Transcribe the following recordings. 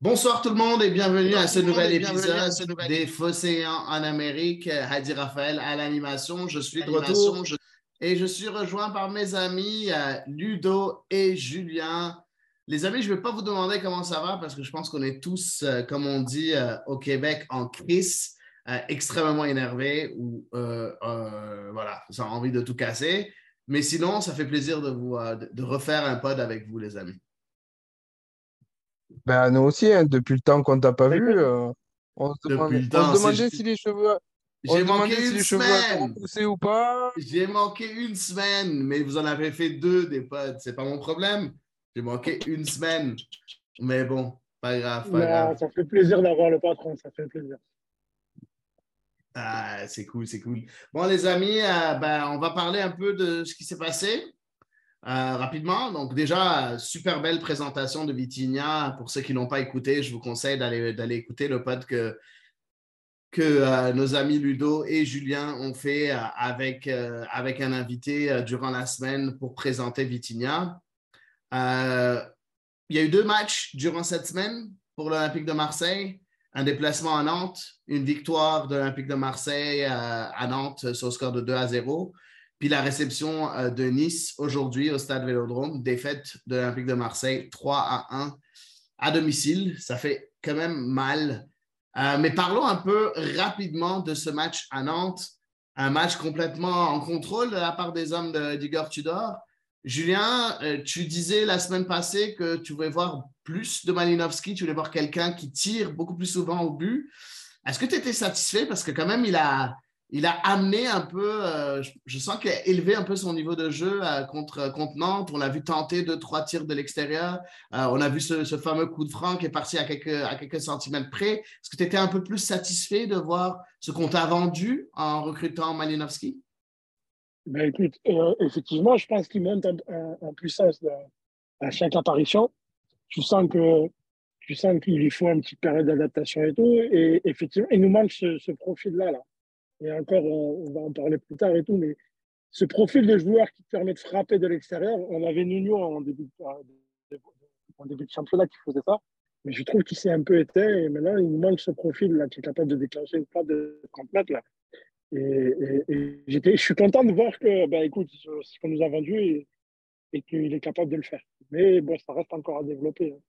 Bonsoir tout le monde et bienvenue à ce nouvel épisode des Phocéens en Amérique. Hadi Raphaël à l'animation. Je suis de retour et je suis rejoint par mes amis euh, Ludo et Julien. Les amis, je ne vais pas vous demander comment ça va parce que je pense qu'on est tous, euh, comme on dit euh, au Québec, en crise, extrêmement énervés ou voilà, ça a envie de tout casser. Mais sinon, ça fait plaisir de, vous, de refaire un pod avec vous, les amis. Ben, nous aussi, hein, depuis le temps qu'on t'a pas vu, euh, on se, demandait si les cheveux. J'ai manqué une semaine. ou pas. J'ai manqué une semaine, mais vous en avez fait deux des potes. C'est pas mon problème. J'ai manqué une semaine. Mais bon, pas grave, pas grave. Ça fait plaisir d'avoir le patron, ça fait plaisir. Ah, c'est cool, c'est cool. Bon, les amis, euh, ben, on va parler un peu de ce qui s'est passé. Euh, rapidement, donc déjà, super belle présentation de Vitigna. Pour ceux qui ne l'ont pas écouté, je vous conseille d'aller écouter le pod que, que euh, nos amis Ludo et Julien ont fait euh, avec, avec un invité durant la semaine pour présenter Vitigna. il y a eu deux matchs durant cette semaine pour l'Olympique de Marseille. Un déplacement à Nantes, une victoire de l'Olympique de Marseille à Nantes sur le score de 2 à 0. Puis la réception euh, de Nice aujourd'hui au stade Vélodrome, défaite de l'Olympique de Marseille 3 à 1 à domicile. Ça fait quand même mal. Euh, mais parlons un peu rapidement de ce match à Nantes. Un match complètement en contrôle de la part des hommes d'Igor Tudor. Julien, euh, tu disais la semaine passée que tu voulais voir plus de Malinowski, tu voulais voir quelqu'un qui tire beaucoup plus souvent au but. Est-ce que tu étais satisfait? Parce que quand même, il a, il a amené un peu, euh, je, sens qu'il a élevé un peu son niveau de jeu euh, contre, contre, Nantes. On l'a vu tenter deux, trois tirs de l'extérieur. Euh, on a vu ce, fameux coup de franc qui est parti à quelques, à quelques centimètres près. Est-ce que tu étais un peu plus satisfait de voir ce qu'on t'a vendu en recrutant Malinowski? Ben écoute, effectivement, je pense qu'il monte en, puissance à chaque apparition. Tu sens que tu sens qu'il lui faut une petite période d'adaptation et tout. Et effectivement, il nous manque ce, ce profil-là. Là et encore, on, va en parler plus tard et tout, mais ce profil de joueur qui permet de frapper de l'extérieur, on avait Nuno en début, de championnat qui faisait ça, mais je trouve qu'il s'est un peu éteint et maintenant il manque ce profil là qui est capable de déclencher une frappe de 30 mètres là. Et, je suis content de voir que, ben, écoute, ce qu'on nous a vendu et, et qu'il est capable de le faire. Mais bon, ça reste encore à développer. Hein.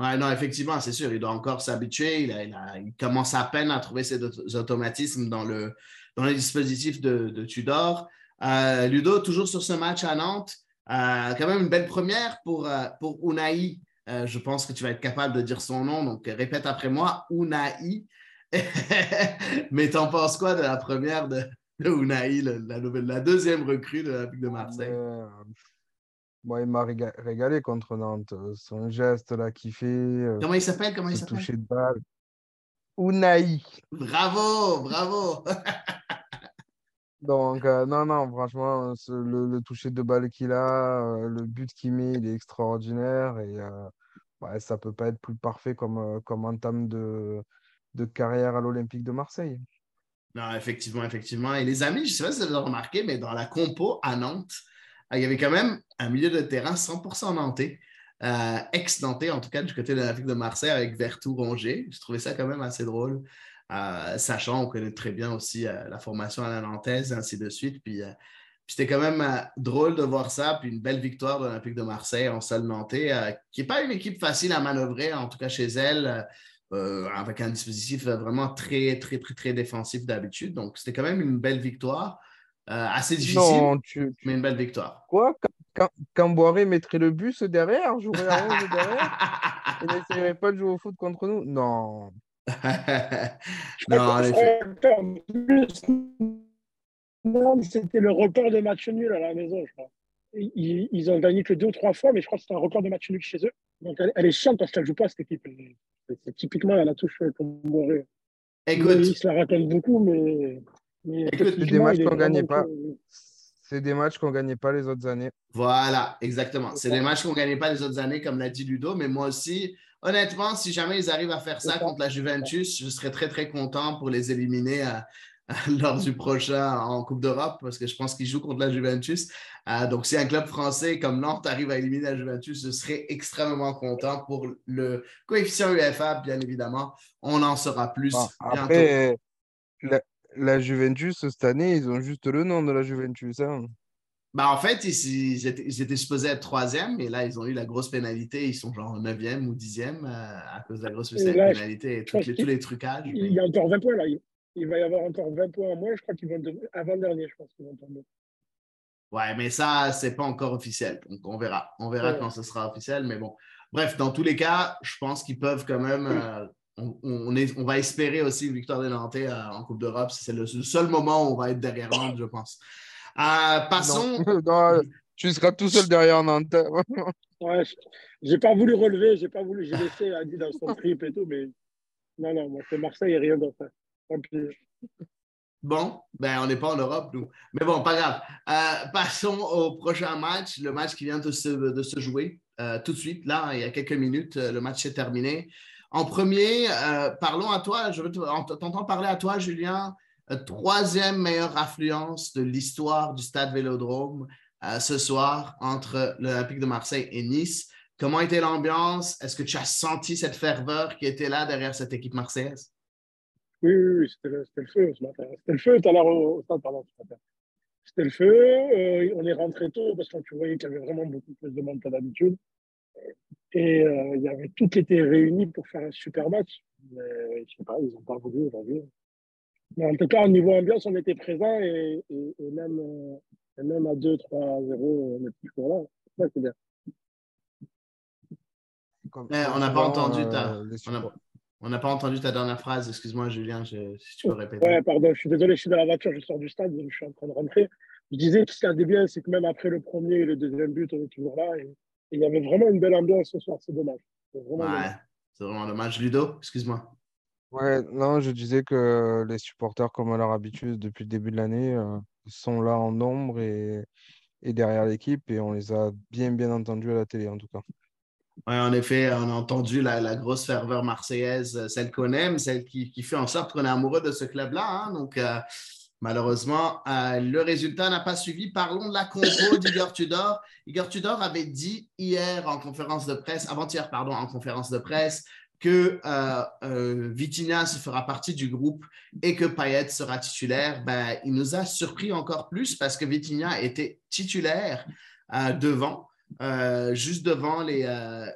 Non, effectivement, c'est sûr, il doit encore s'habituer. Il, commence à peine à trouver ses automatismes dans le, dans les dispositifs de, Tudor. Euh, Ludo, toujours sur ce match à Nantes, euh, quand même une belle première pour, euh, pour Unai. je pense que tu vas être capable de dire son nom, donc répète après moi, Unai. Mais t'en penses quoi de la première de, Unai, la, la, deuxième recrue de la de Marseille? Moi, il m'a régalé contre Nantes. Euh, son geste là qui fait. Euh, Comment il s'appelle Comment il s'appelle? Toucher de balle. Unai. Bravo, bravo. Donc, euh, non, non, franchement, le, toucher de balle qu'il a, le but qu'il met, il est extraordinaire. Et ça ne peut pas être plus parfait comme, comme entame de, de carrière à l'Olympique de Marseille. Non, effectivement, effectivement. Et les amis, je ne sais pas si vous avez remarqué, mais dans la compo à Nantes, il y avait quand même un milieu de terrain 100% nantais, euh, ex-nantais en tout cas du côté de l'Olympique de Marseille avec Vertou Rongier. Je trouvais ça quand même assez drôle, euh, sachant on connaît très bien aussi euh, la formation à la nantaise, et ainsi de suite. Puis, c'était quand même drôle de voir ça, puis une belle victoire de l'Olympique de Marseille en sol nantais, qui n'est pas une équipe facile à manœuvrer, en tout cas chez elle. avec un dispositif vraiment très, très, très, très défensif d'habitude. Donc, c'était quand même une belle victoire. Euh, assez difficile, mais une belle victoire. Quoi? Quand, Boiré mettrait le bus derrière, jouerait à 11 derrière, il n'essayerait pas de jouer au foot contre nous? Non. non, Non, c'était le record de match nul à la maison, je crois. Ils, ils, ont gagné que deux ou trois fois, mais je crois que c'est un record de match nul chez eux. Donc elle, est chiante parce qu'elle ne joue pas cette équipe. C'est typiquement à la touche comme Boiré. Écoute. Ils se la racontent beaucoup, mais c'est des matchs qu'on gagnait pas. C'est des matchs qu'on gagnait pas les autres années. Voilà, exactement. C'est des matchs qu'on gagnait pas les autres années, comme l'a dit Ludo. Mais moi aussi, honnêtement, si jamais ils arrivent à faire ça contre la Juventus, je serais très, très content pour les éliminer lors du prochain en Coupe d'Europe, parce que je pense qu'ils jouent contre la Juventus. Euh, donc, si un club français comme Nantes arrive à éliminer la Juventus, je serais extrêmement content pour le coefficient UEFA, bien évidemment. On en saura plus après, La, Juventus, cette année, ils ont juste le nom de la Juventus. Hein. Ben, en fait, ils, étaient, supposés être troisième, et là, ils ont eu la grosse pénalité. Ils sont genre neuvième ou dixième euh, à cause de la grosse pénalité et tous les, trucages. Il y a encore 20 points là. Il va y avoir encore 20 points en moins. Je crois qu'ils vont avant-dernier, je pense qu'ils vont tomber. Ouais, mais ça, c'est pas encore officiel. Donc, on verra. On verra quand ce sera officiel. Mais bon, bref, dans tous les cas, je pense qu'ils peuvent quand même. Euh, on, est, on, va espérer aussi une victoire des Nantais euh, en Coupe d'Europe. C'est le, seul moment où on va être derrière Nantes, je pense. Euh, passons. tu seras tout seul derrière Nantes. ouais, j'ai pas voulu relever, j'ai pas voulu, j'ai laissé Adi dans son trip et tout, mais non, non, moi c'est Marseille et rien d'autre. Bon, ben on n'est pas en Europe, nous. Mais bon, pas grave. Euh, passons au prochain match, le match qui vient de se, de se jouer euh, tout de suite. Là, il y a quelques minutes, le match est terminé. En premier, parlons à toi. Je veux t'entendre parler à toi, Julien troisième meilleure affluence de l'histoire du stade Vélodrome euh, ce soir entre l'Olympique de Marseille et Nice. Comment était l'ambiance? Est-ce que tu as senti cette ferveur qui était là derrière cette équipe marseillaise? Oui, oui, c'était le, feu ce matin. C'était le feu tout à l'heure au, stade, pardon, ce matin. C'était le feu. Euh, on est rentré tôt parce que tu voyais qu'il y avait vraiment beaucoup plus de monde que d'habitude. Et euh, il y avait tout qui était réuni pour faire un super match. Mais je sais pas, ils n'ont pas voulu aujourd'hui. Mais en tout cas, au niveau ambiance, on était présent et, même, euh, même à 2-3-0, on est toujours là. Ça, c'est bien. Eh, on n'a pas entendu ta. Euh, on n'a pas entendu ta dernière phrase. Excuse-moi, Julien, si tu peux répéter. Ouais, pardon, je suis désolé, je suis dans la voiture, je sors du stade, je suis en train de rentrer. Je disais que ce qui a bien, c'est que même après le premier et le deuxième but, on est toujours là. Et, il y avait vraiment une belle ambiance ce soir, c'est dommage. C'est vraiment, ouais, c'est vraiment dommage. Ludo, excuse-moi. Ouais, non, je disais que les supporters, comme à leur habitude depuis le début de l'année, euh, sont là en nombre et, et derrière l'équipe et on les a bien, bien entendus à la télé en tout cas. Oui, en effet, on a entendu la, grosse ferveur marseillaise, euh, celle qu'on aime, celle qui, fait en sorte qu'on est amoureux de ce club-là. Hein. Donc, euh, malheureusement, le résultat n'a pas suivi. Parlons de la compo d'Igor Tudor. Igor Tudor avait dit hier en conférence de presse, avant-hier, pardon, en conférence de presse, que euh, euh, Vitinha se fera partie du groupe et que Payet sera titulaire, ben, il nous a surpris encore plus parce que Vitinha était titulaire euh, juste devant les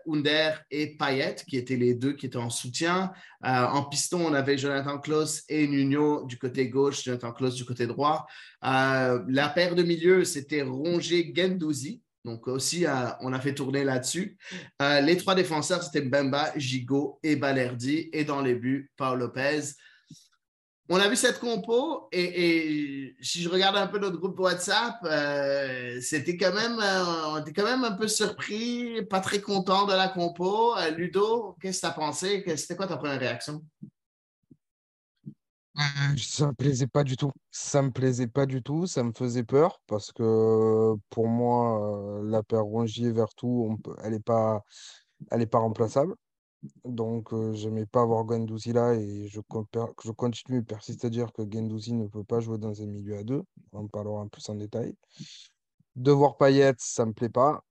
Under et Payet, qui étaient les deux qui étaient en soutien. en piston, on avait Jonathan Klaus et Nuno du côté gauche, Jonathan Klaus du côté droit. la paire de milieu, c'était Rongier Gendouzi. Donc aussi, euh, on a fait tourner là-dessus. Euh, les trois défenseurs, c'était Bemba, Gigot et Balerdi. Et dans les buts, Paul Lopez. On a vu cette compo et, si je regarde un peu notre groupe WhatsApp, euh, c'était quand même, on était quand même un peu surpris, pas très content de la compo. Ludo, qu'est-ce que tu as pensé? C'était quoi ta première réaction? Euh, ça me plaisait pas du tout. Ça me plaisait pas du tout. Ça me faisait peur parce que pour moi, euh, la paire Rongier-Vertou, elle n'est pas, pas remplaçable. Donc, je j'aimais pas avoir Gendouzi là et je, continue, persiste à dire que Gendouzi ne peut pas jouer dans un milieu à deux. On en parlera un plus en détail. De voir Payet, ça me plaît pas.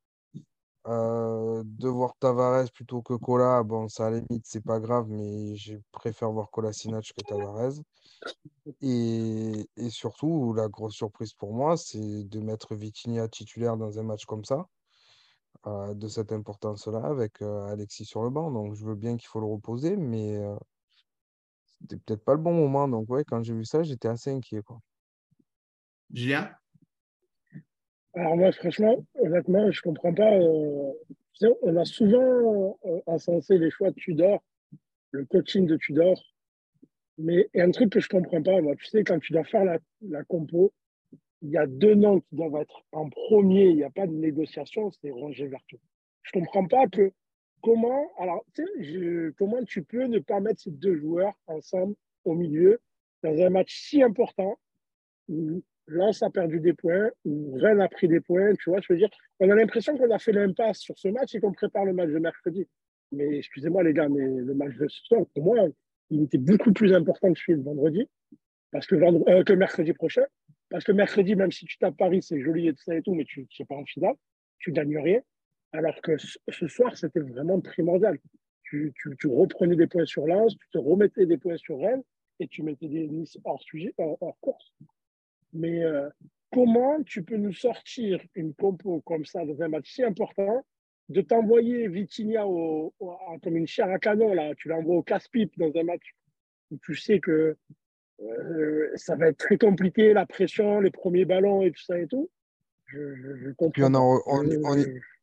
Euh, de voir Tavares plutôt que Cola, bon, ça à la limite, c'est pas grave, mais je préfère voir Kolasinac que Tavares. Et, et, surtout, la grosse surprise pour moi, c'est de mettre Vitinha titulaire dans un match comme ça, euh, de cette importance-là, avec euh, Alexis sur le banc. Donc, je veux bien qu'il faut le reposer, mais c'était peut-être pas le bon moment. Donc, ouais, quand j'ai vu ça, j'étais assez inquiet. Quoi. Julien alors moi, franchement, honnêtement, je ne comprends pas. Euh, on a souvent euh, encensé les choix de Tudor, le coaching de Tudor. Mais il y a un truc que je ne comprends pas, moi. Tu sais, quand tu dois faire la, la compo, il y a deux noms qui doivent être en premier, il n'y a pas de négociation, c'est Roger Vertu. Je ne comprends pas que comment, alors, comment tu peux ne pas mettre ces deux joueurs ensemble au milieu dans un match si important Lens a perdu des points ou Rennes a pris des points, tu vois, je veux dire, on a l'impression qu'on a fait l'impasse sur ce match et qu'on prépare le match de mercredi. Mais excusez-moi les gars, mais le match de ce soir, pour moi, il était beaucoup plus important que celui de vendredi. parce que, euh, que mercredi prochain. Parce que mercredi, même si tu tapes Paris, c'est joli et tout ça et tout, mais tu n'es pas en finale, tu gagnes rien. Alors que ce soir, c'était vraiment primordial. Tu, reprenais des points sur Lens, tu te remettais des points sur Rennes et tu mettais des Nice hors, sujet, hors, course. Mais euh, comment tu peux nous sortir une compo comme ça dans un match si important, de t'envoyer Vitinha comme une chair à canon, là, tu l'envoies au casse-pipe dans un match où tu sais que euh, ça va être très compliqué, la pression, les premiers ballons et tout ça et tout. Je, je, comprends.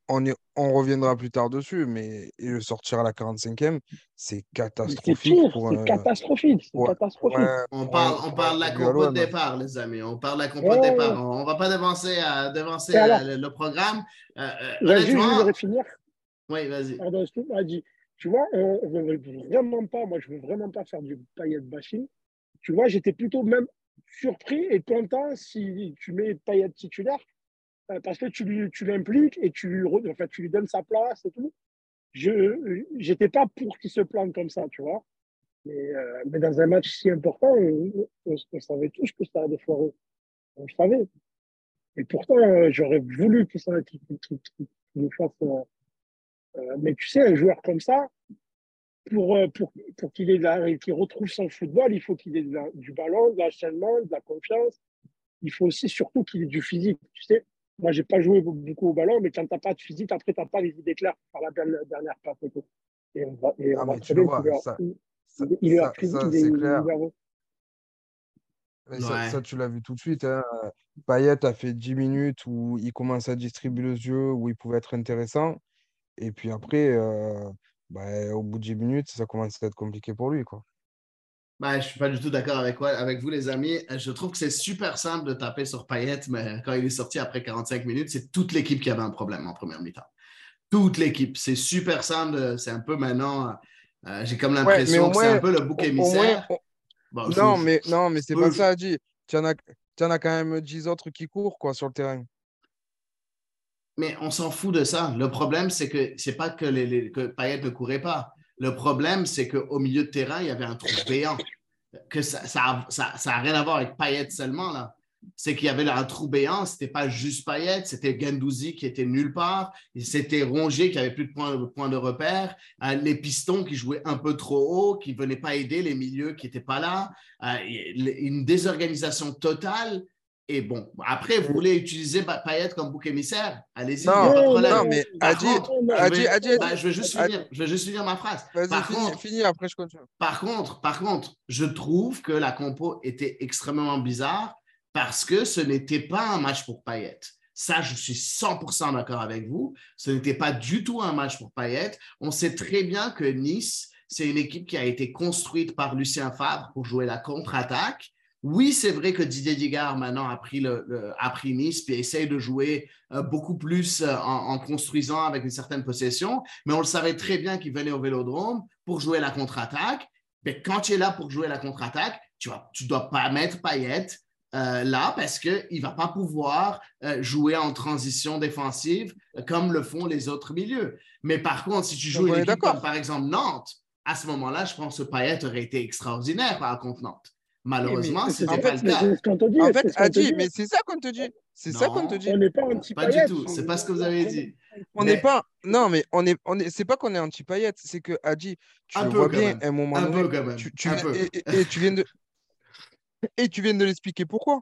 on, on, reviendra plus tard dessus, mais le sortir à la 45e, c'est catastrophique. C'est catastrophique. catastrophique. on, parle, on parle de la compo de départ, les amis. On parle de la compo de départ. On ne va pas devancer, à, devancer le, programme. Euh, euh je voudrais finir. Oui, vas-y. Pardon, dit. Tu vois, on ne veut vraiment pas, moi, je ne veux vraiment pas faire du paillet bashing tu vois, j'étais plutôt même surpris et content si tu mets Payet titulaire euh, parce que tu, tu l'impliques et tu lui, fait, tu lui donnes sa place et tout. Je n'étais pas pour qu'il se plante comme ça, tu vois. Mais, euh, mais dans un match si important, on, savait tous que ça allait foirer. On le savait. Et pourtant, euh, j'aurais voulu qu'il nous fasse. mais tu sais, un joueur comme ça, pour, euh, pour, pour qu'il retrouve son football, il faut qu'il ait du ballon, de l'enchaînement, de la confiance. Il faut aussi surtout qu'il ait du physique. Tu sais, moi, je n'ai pas joué beaucoup au ballon, mais quand tu n'as pas de physique, après, tu n'as pas les idées claires par la dernière passe. Et on va, et on ah, va tu le vois, ça, il, est ça, c'est clair. Ça, ça, tu l'as vu tout de suite. Hein. Payet a fait 10 minutes où il commence à distribuer le jeu, où il pouvait être intéressant. Et puis après, euh, bah, au bout de 10 minutes, ça commence à être compliqué pour lui. Quoi. Bah, je ne suis pas du tout d'accord avec, avec vous, les amis. Je trouve que c'est super simple de taper sur Payet, mais quand il est sorti après 45 minutes, c'est toute l'équipe qui avait un problème en première mi-temps. Toute l'équipe. C'est super simple. C'est un peu maintenant. Euh, j'ai comme l'impression que c'est un peu le bouc émissaire. non, mais, non, mais c'est pas ça. Tu en, as, tu en as quand même 10 autres qui courent quoi, sur le terrain. Mais on s'en fout de ça. Le problème, c'est que c'est pas que, les, Payet ne courait pas. Le problème, c'est qu'au milieu de terrain, il y avait un trou béant. Que ça n'a ça, ça, rien à voir avec Payet seulement, là. C'est qu'il y avait un trou béant, c'était pas juste Payet, c'était Gendouzi qui était nulle part, c'était Rongier qui avait plus de points, de repère, euh, les pistons qui jouaient un peu trop haut, qui ne venaient pas aider les milieux qui n'étaient pas là, euh, une désorganisation totale et bon, après, vous voulez utiliser Payet comme bouc émissaire? Allez-y, non, non, mais Adi, Adi, Adi, je, vais juste finir, je vais juste finir ma phrase. Par contre, fini, après je continue. Par contre, par contre, je trouve que la compo était extrêmement bizarre parce que ce n'était pas un match pour Payet. Ça, je suis 100% d'accord avec vous. Ce n'était pas du tout un match pour Payet. On sait très bien que Nice, c'est une équipe qui a été construite par Lucien Favre pour jouer la contre-attaque oui, c'est vrai que Didier Digard maintenant a pris, le, a pris Nice puis essaye de jouer euh, beaucoup plus euh, en, construisant avec une certaine possession, mais on le savait très bien qu'il venait au vélodrome pour jouer la contre-attaque. Mais quand tu es là pour jouer la contre-attaque, tu ne tu dois pas mettre Payet euh, là parce qu'il ne va pas pouvoir jouer en transition défensive comme le font les autres milieux. Mais par contre, si tu joues une équipe comme par exemple Nantes, à ce moment-là, je pense que Payet aurait été extraordinaire contre Nantes. Malheureusement, ce n'était pas le cas. En fait, Adi, mais c'est ça qu'on te dit. C'est ça qu'on te dit. On n'est pas anti Pas du tout. C'est pas ce que vous avez dit. On n'est pas. Non, mais on est. On est. C'est pas qu'on est anti paillettes. C'est que Adi, tu le vois bien à un moment un donné. Peu quand même. Tu, tu, un peu. Et, tu viens de. Et tu viens de l'expliquer pourquoi.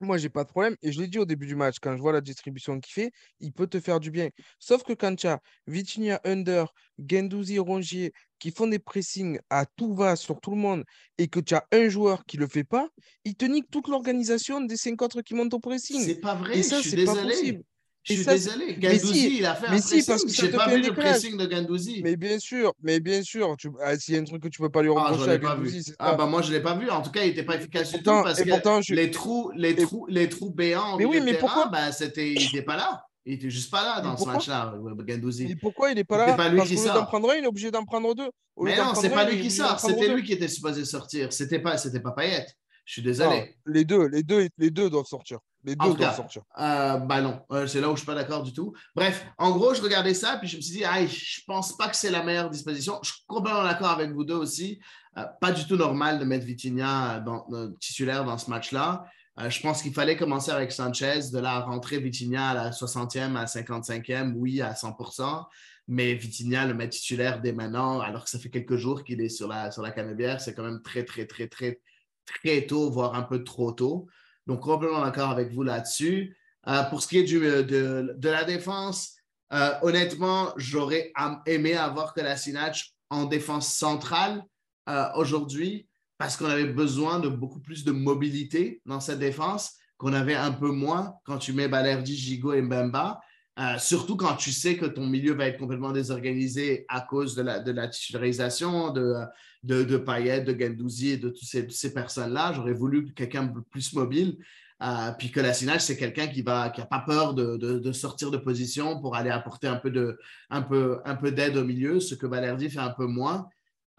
Moi, j'ai pas de problème. Et je l'ai dit au début du match, quand je vois la distribution qu'il fait, il peut te faire du bien. Sauf que quand tu as Vitinha Under, Gendouzi, Rongier qui font des pressings à tout va sur tout le monde et que tu as un joueur qui le fait pas, il te nique toute l'organisation des cinq autres qui montent au pressing. C'est pas vrai. Et ça, c'est pas possible. Je suis désolé. Gandouzi, il a fait un pressing. Si, parce que j'ai pas vu le pressing de Gandouzi. Mais bien sûr, mais bien sûr. Tu... Ah, S'il y a un truc que tu peux pas lui ah, reprocher ah, à Gandouzi, Ah, bah moi, je l'ai pas vu. En tout cas, il n'était pas efficace du tout parce que les, trous, les, trous, les trous béants mais oui, mais pourquoi... bah, il n'était pas là. Il était juste pas là dans ce match-là, Gandouzi. Et pourquoi il n'est pas là pas lui Parce qui d'en prendre un, il est obligé d'en prendre deux. Mais non, c'est pas lui qui sort. C'était lui qui était supposé sortir. C'était pas, c'était pas Payet. Je suis désolé. les deux, les deux, les deux doivent sortir. Les deux tout doivent cas, sortir. Euh, bah non, Euh, c'est là où je suis pas d'accord du tout. Bref, en gros, je regardais ça, puis je me suis dit, ah, je pense pas que c'est la meilleure disposition. Je suis complètement d'accord avec vous deux aussi. Euh, pas du tout normal de mettre Vitinha dans, titulaire dans ce match-là. Je pense qu'il fallait commencer avec Sanchez, de la rentrer Vitinha à la 60e, à 55e, oui, à 100%. Mais Vitinha, le mettre titulaire dès maintenant, alors que ça fait quelques jours qu'il est sur la, sur la canebière, c'est quand même très, très, très, très, très tôt, voire un peu trop tôt. Donc, complètement d'accord avec vous là-dessus. Euh, pour ce qui est du, de, la défense, euh, honnêtement, j'aurais aimé avoir Kolasinac en défense centrale euh, aujourd'hui parce qu'on avait besoin de beaucoup plus de mobilité dans cette défense qu'on avait un peu moins quand tu mets Balerdi, Gigot et Mbemba. Euh, surtout quand tu sais que ton milieu va être complètement désorganisé à cause de la, titularisation de, de, de Payet, de Gendouzi et de toutes ces, personnes-là. J'aurais voulu quelqu'un plus mobile. Euh, puis que la Sinage, c'est quelqu'un qui n'a qui pas peur de, de, sortir de position pour aller apporter un peu, de, un peu, un peu d'aide au milieu, ce que Balerdi fait un peu moins.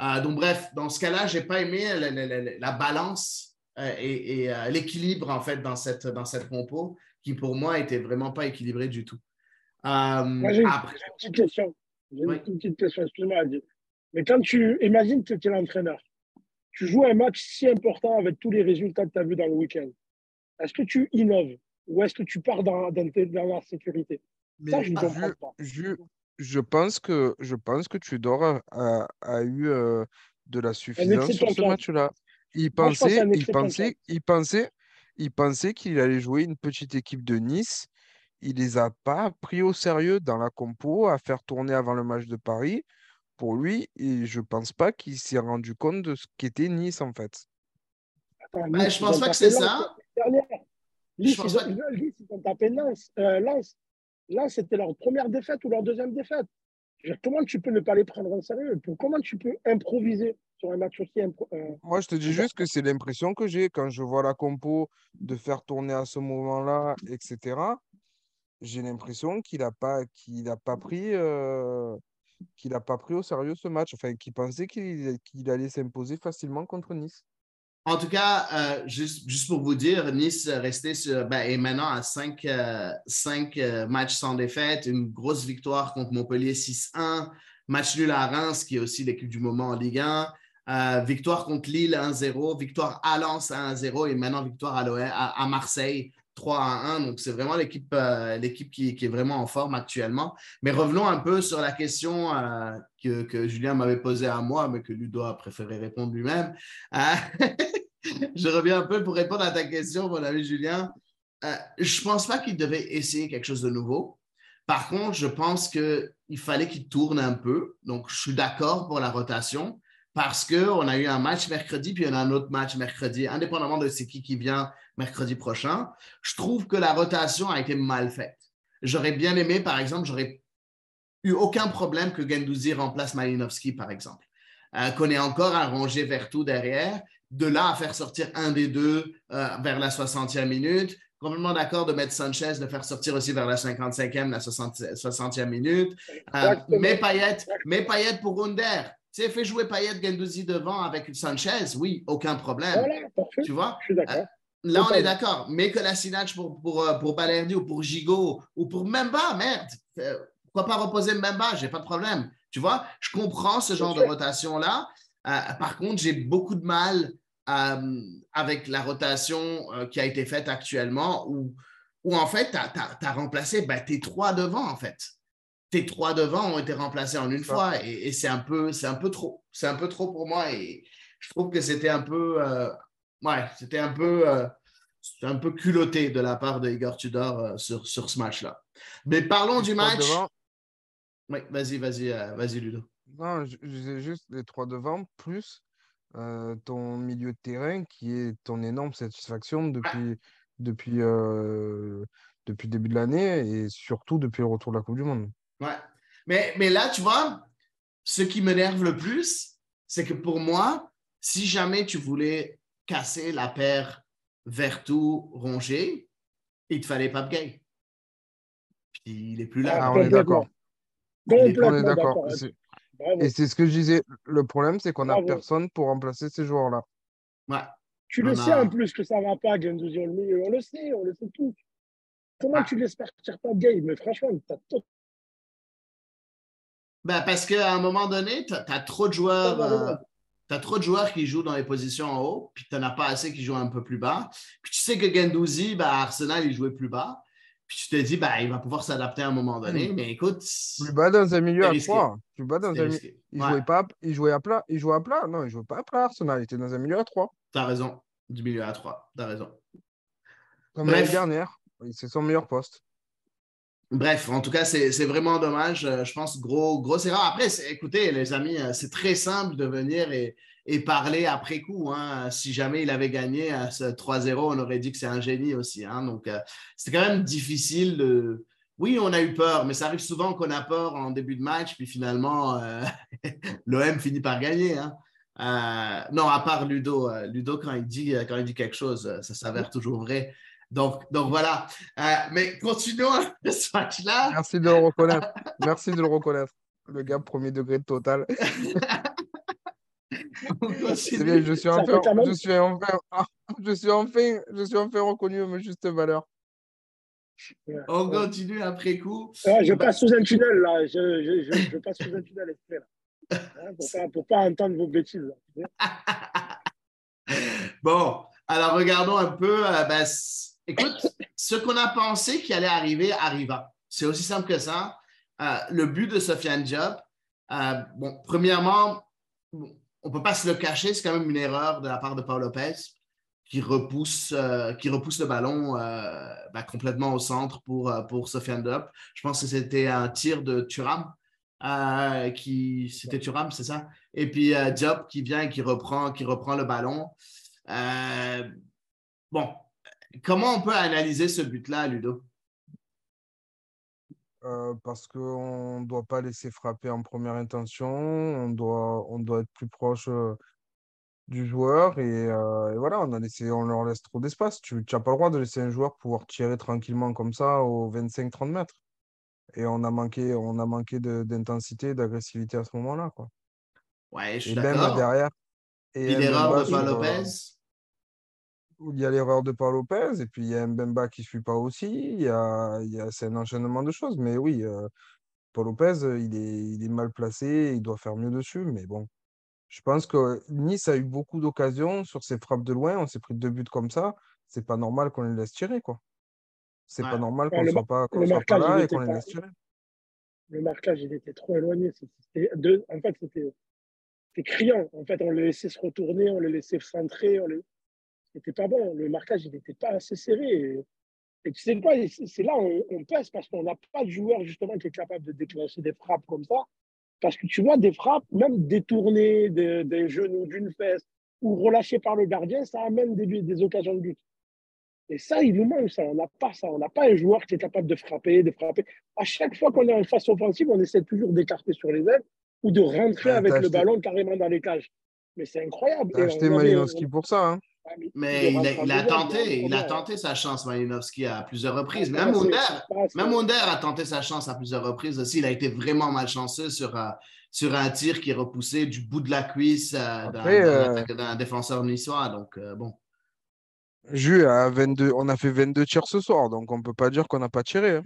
Euh, donc, bref, dans ce cas-là, je n'ai pas aimé la, la, la, la balance euh, et, l'équilibre, en fait, dans cette, dans cette compo, qui pour moi était vraiment pas équilibré du tout. Euh, Moi, j'ai une, après, j'ai une petite question. J'ai une petite question, excuse-moi. Mais quand tu imagines que tu es l'entraîneur, tu joues un match si important avec tous les résultats que tu as vus dans le week-end. Est-ce que tu innoves ou est-ce que tu pars dans, dans, la sécurité? Mais Ça, je ne comprends pas. ju- je pense que je pense que Tudor a, a- a eu euh, de la suffisance sur ce match-là. Il Moi, je pensait, il excès de pensait, il pensait, il pensait qu'il allait jouer une petite équipe de Nice. Il les a pas pris au sérieux dans la compo à faire tourner avant le match de Paris. Pour lui, et je pense pas qu'il s'est rendu compte de ce qu'était Nice en fait. Attends, Ben, Nice, je ils pense ont pas que tapé c'est Lens ça. Nice, pense ils pas ont, Nice, ils ont tapé Lens. Euh, Lens. Lens, c'était leur première défaite ou leur deuxième défaite. Dire, Comment tu peux ne pas les prendre en sérieux? Pour- Comment tu peux improviser sur un match aussi impro- euh, Moi, je te dis juste que c'est l'impression que j'ai quand je vois la compo de faire tourner à ce moment-là, etc. J'ai l'impression qu'il n'a euh, pas pris au sérieux ce match. Enfin, qu'il pensait qu'il allait s'imposer facilement contre Nice. En tout cas, euh, juste, pour vous dire, Nice est resté sur, ben, est maintenant à 5 matchs sans défaite, une grosse victoire contre Montpellier 6-1, match nul à Reims, qui est aussi l'équipe du moment en Ligue 1, euh, victoire contre Lille 1-0, victoire à Lens 1-0 et maintenant victoire à Marseille 3-1. Donc, c'est vraiment l'équipe euh, l'équipe qui, est vraiment en forme actuellement. Mais revenons un peu sur la question euh, que, que Julien m'avait posée à moi, mais que Ludo a préféré répondre lui-même. Euh, je reviens un peu pour répondre à ta question, mon ami Julien. Je ne pense pas qu'il devait essayer quelque chose de nouveau. Par contre, je pense qu'il fallait qu'il tourne un peu. Donc, je suis d'accord pour la rotation parce qu'on a eu un match mercredi, puis on a un autre match mercredi, indépendamment de c'est qui qui vient mercredi prochain. Je trouve que la rotation a été mal faite. J'aurais bien aimé, par exemple, j'aurais eu aucun problème que Gendouzi remplace Malinowski, par exemple. Euh, qu'on ait encore un rongé Vertou derrière, de là à faire sortir un des deux euh, vers la 60e minute. Complètement d'accord de mettre Sanchez, de faire sortir aussi vers la 55e, la 60, 60e minute. Euh, mais Payet, mais Payet pour Under. Tu sais, fais jouer Payet Gendouzi devant avec Sanchez, oui, aucun problème. Voilà, parfait. Tu vois? Je suis d'accord. Là, on est d'accord. Mais que la Sinach pour, pour, euh, pour Balerdi ou pour Gigot ou pour Memba, merde. Euh, Pourquoi pas reposer Memba? J'ai pas de problème. Tu vois, je comprends ce genre de rotation-là. Euh, par contre, j'ai beaucoup de mal euh, avec la rotation euh, qui a été faite actuellement où, où en fait, tu as, remplacé ben, tes trois devant, en fait. Tes trois devant ont été remplacés en une fois et, et c'est un, peu- c'est un peu trop. C'est un peu trop pour moi et je trouve que c'était un peu. euh, ouais, c'était un peu. euh, un peu culotté de la part de Igor Tudor euh, sur, sur ce match-là. Mais parlons du Les match. devant- Oui, vas-y, vas-y, euh, vas-y, Ludo. Non, disais juste les trois devant, plus ton milieu de terrain qui est ton énorme satisfaction depuis, depuis, depuis le début de l'année et surtout depuis le retour de la Coupe du Monde. Ouais. Mais, mais là, tu vois, ce qui m'énerve le plus, c'est que pour moi, si jamais tu voulais casser la paire Vertou-Rongier, il te fallait Pape Gay. Puis il n'est plus là. Ah, on est d'accord. Est- On est d'accord. Et c'est ce que je disais. Le problème, c'est qu'on n'a personne pour remplacer ces joueurs-là. Ouais. Tu le sais en plus que ça ne va pas, Gendouzi, on le sait, on le sait tous. Comment ah. tu laisses partir ta game Mais franchement, tu as tout. Ben, parce qu'à un moment donné, tu as, trop de joueurs. Euh, as trop de joueurs qui jouent dans les positions en haut, puis tu n'en as pas assez qui jouent un peu plus bas. Puis tu sais que Gendouzi, ben, Arsenal, il jouait plus bas. Puis tu te dis, ben, il va pouvoir s'adapter à un moment donné. Hmm. Mais écoute. Plus bas dans un milieu à 3. Plus bas dans un Il, jouait pas, il jouait à plat. Il jouait à plat. Non, il jouait pas à plat, Arsenal. Il était dans un milieu à 3. Tu as raison. Du milieu à 3. Tu as raison. Comme l'année dernière. C'est son meilleur poste. Bref, en tout cas, c'est vraiment dommage. Euh, je pense gros, grosse erreur. Après, écoutez, les amis, euh, c'est très simple de venir et, parler après coup. Hein. Si jamais il avait gagné à ce 3-0, on aurait dit que c'est un génie aussi. Hein. Donc, euh, c'est quand même difficile de. Oui, on a eu peur, mais ça arrive souvent qu'on a peur en début de match, puis finalement, l'OM finit par gagner. Hein. non, à part Ludo. Ludo, quand il dit, quand il dit quelque chose, ça s'avère toujours vrai. Donc, donc voilà. Euh, mais continuons ce match-là. Merci de le reconnaître. Merci de le reconnaître. Le gars, premier degré total. Bien, je suis enfin, je suis enfin, je suis enfin, je suis enfin reconnu à ma juste valeur. On continue après coup. je passe sous un tunnel là. Je, je, je passe sous un tunnel là. Hein, pour pas, pour pas entendre vos bêtises. bon, alors regardons un peu. Euh, ben, Écoute, ce qu'on a pensé qui allait arriver arriva. C'est aussi simple que ça. Euh, le but de Sofiane Diop, euh, bon, premièrement, on ne peut pas se le cacher, c'est quand même une erreur de la part de Paul Lopez qui repousse, euh, qui repousse le ballon ben, complètement au centre pour, pour Sofiane Diop. Je pense que c'était un tir de Turam. qui c'était Turam, c'est ça? Et puis Diop qui vient et qui reprend, qui reprend le ballon. bon, Comment on peut analyser ce but-là, Ludo? Euh, parce qu'on ne doit pas laisser frapper en première intention, on doit, on doit être plus proche euh, du joueur et, euh, et, voilà, on, a laissé, on leur laisse trop d'espace. Tu n'as pas le droit de laisser un joueur pouvoir tirer tranquillement comme ça aux 25-30 mètres. Et on a manqué, on a manqué d'intensité, d'agressivité à ce moment-là. Quoi. Ouais, je suis d'accord. derrière. Et l'erreur de Lopez? Il y a l'erreur de Paul Lopez et puis il y a Mbemba qui ne suit pas aussi. Il y a, il y a, c'est un enchaînement de choses. Mais oui, euh, Paul Lopez, il est, il est mal placé, il doit faire mieux dessus. Mais bon, je pense que Nice a eu beaucoup d'occasions sur ses frappes de loin. On s'est pris deux buts comme ça. C'est pas normal qu'on les laisse tirer. quoi. C'est pas normal qu'on ne soit pas, soit pas là et qu'on les laisse tirer. Le marquage, il était trop éloigné. En fait, c'était criant. En fait, on le laissait se retourner, on le laissait centrer. On le c'était pas bon. Le marquage, il n'était pas assez serré. Et, tu sais quoi, c'est là où on, pèse parce qu'on n'a pas de joueur justement qui est capable de déclencher des frappes comme ça. Parce que tu vois, des frappes, même détournées des, genoux, d'une fesse ou relâchées par le gardien, ça amène des, des occasions de but. Et ça, il nous manque ça. On n'a pas ça. On n'a pas un joueur qui est capable de frapper, de frapper. À chaque fois qu'on est en face offensive, on essaie toujours d'écarter sur les ailes ou de rentrer avec le ballon carrément dans les cages. Mais c'est incroyable. T'as acheté Malinowski pour ça. Hein mais il a, tenté, il a tenté sa chance, Malinowski, à plusieurs reprises. Même Onder, a tenté sa chance à plusieurs reprises aussi. Il a été vraiment malchanceux sur, euh, sur un tir qui est repoussé du bout de la cuisse euh, euh, d'un défenseur niçois. Donc, bon. à 22, on a fait 22 tirs ce soir, donc on ne peut pas dire qu'on n'a pas tiré. Hein.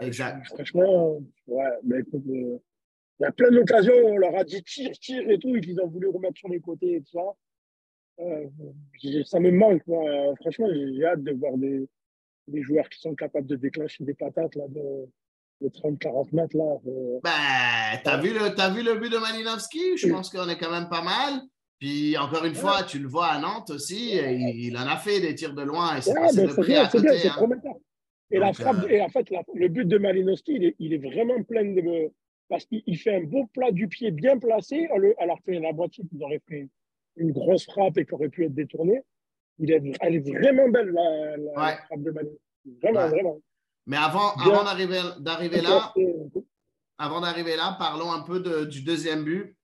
Exact. Franchement, ouais, mais il y a plein d'occasions, on leur a dit tire, tire et tout, et qu'ils ont voulu remettre sur les côtés et tout ça. Euh, ça me manque, moi. Franchement, j'ai hâte de voir des, des, joueurs qui sont capables de déclencher des patates là, de, de 30-40 mètres. Là. Ben, t'as vu, le, as vu le but de Malinowski? Je pense qu'on est quand même pas mal. Puis encore une fois, tu le vois à Nantes aussi, il, en a fait des tirs de loin et c'est de à côté. Hein. Et, la frappe, euh, et en fait, le but de Malinowski, il est, il est vraiment plein de. Parce qu'il fait un beau plat du pied bien placé, alors que la boîte, ils auraient fait une grosse frappe et qui aurait pu être détournée. Il est, elle est vraiment belle, la, frappe de Manu. Vraiment, vraiment. Mais avant, avant d'arriver là, avant d'arriver là, parlons un peu de, du deuxième but.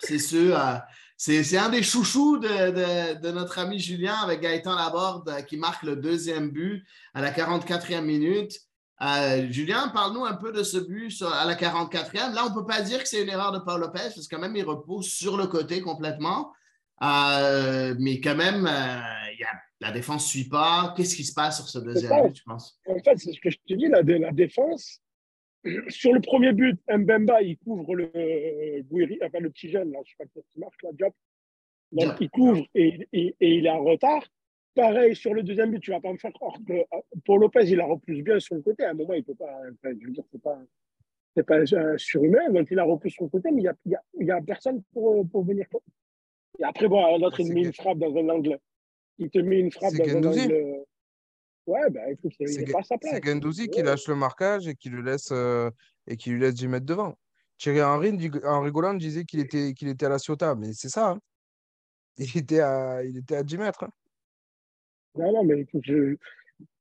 C'est ce, euh, c'est un des chouchous de, de, de, notre ami Julien avec Gaëtan Laborde qui marque le deuxième but à la 44e minute. Euh, Julien, parle-nous un peu de ce but à la 44e. Là, on ne peut pas dire que c'est une erreur de Paul Lopez, parce que quand même, il repose sur le côté complètement. Euh, mais quand même, euh, y a, la défense ne suit pas. Qu'est-ce qui se passe sur ce deuxième but, tu penses? En fait, c'est ce que je te dis, la, la défense, sur le premier but, Mbemba, il couvre le, enfin, le petit jeune, là, je ne sais pas qui marque, la job. Donc, il couvre et, et, et, il est en retard. Pareil, sur le deuxième but, tu ne vas pas me faire croire que pour Lopez, il la repousse bien sur le côté. À un moment, il ne peut pas. Enfin, je veux dire, c'est pas c'est pas surhumain, donc il a repoussé son côté, mais il n'y a, y a, a, personne pour, pour venir. Et après, bon, l'autre, il met une frappe dans un angle. Il te met une frappe dans un angle. Ouais, ben écoute, il n'est pas sa place. C'est Gendouzi qui lâche le marquage et qui, le laisse, euh, et qui lui laisse 10 mètres devant. Thierry Henry, en rigolant, disait qu'il était, qu'il était à la Ciota, mais c'est ça. Hein. Il, était à, il était à 10 mètres. Hein. Non, non, mais écoute, je...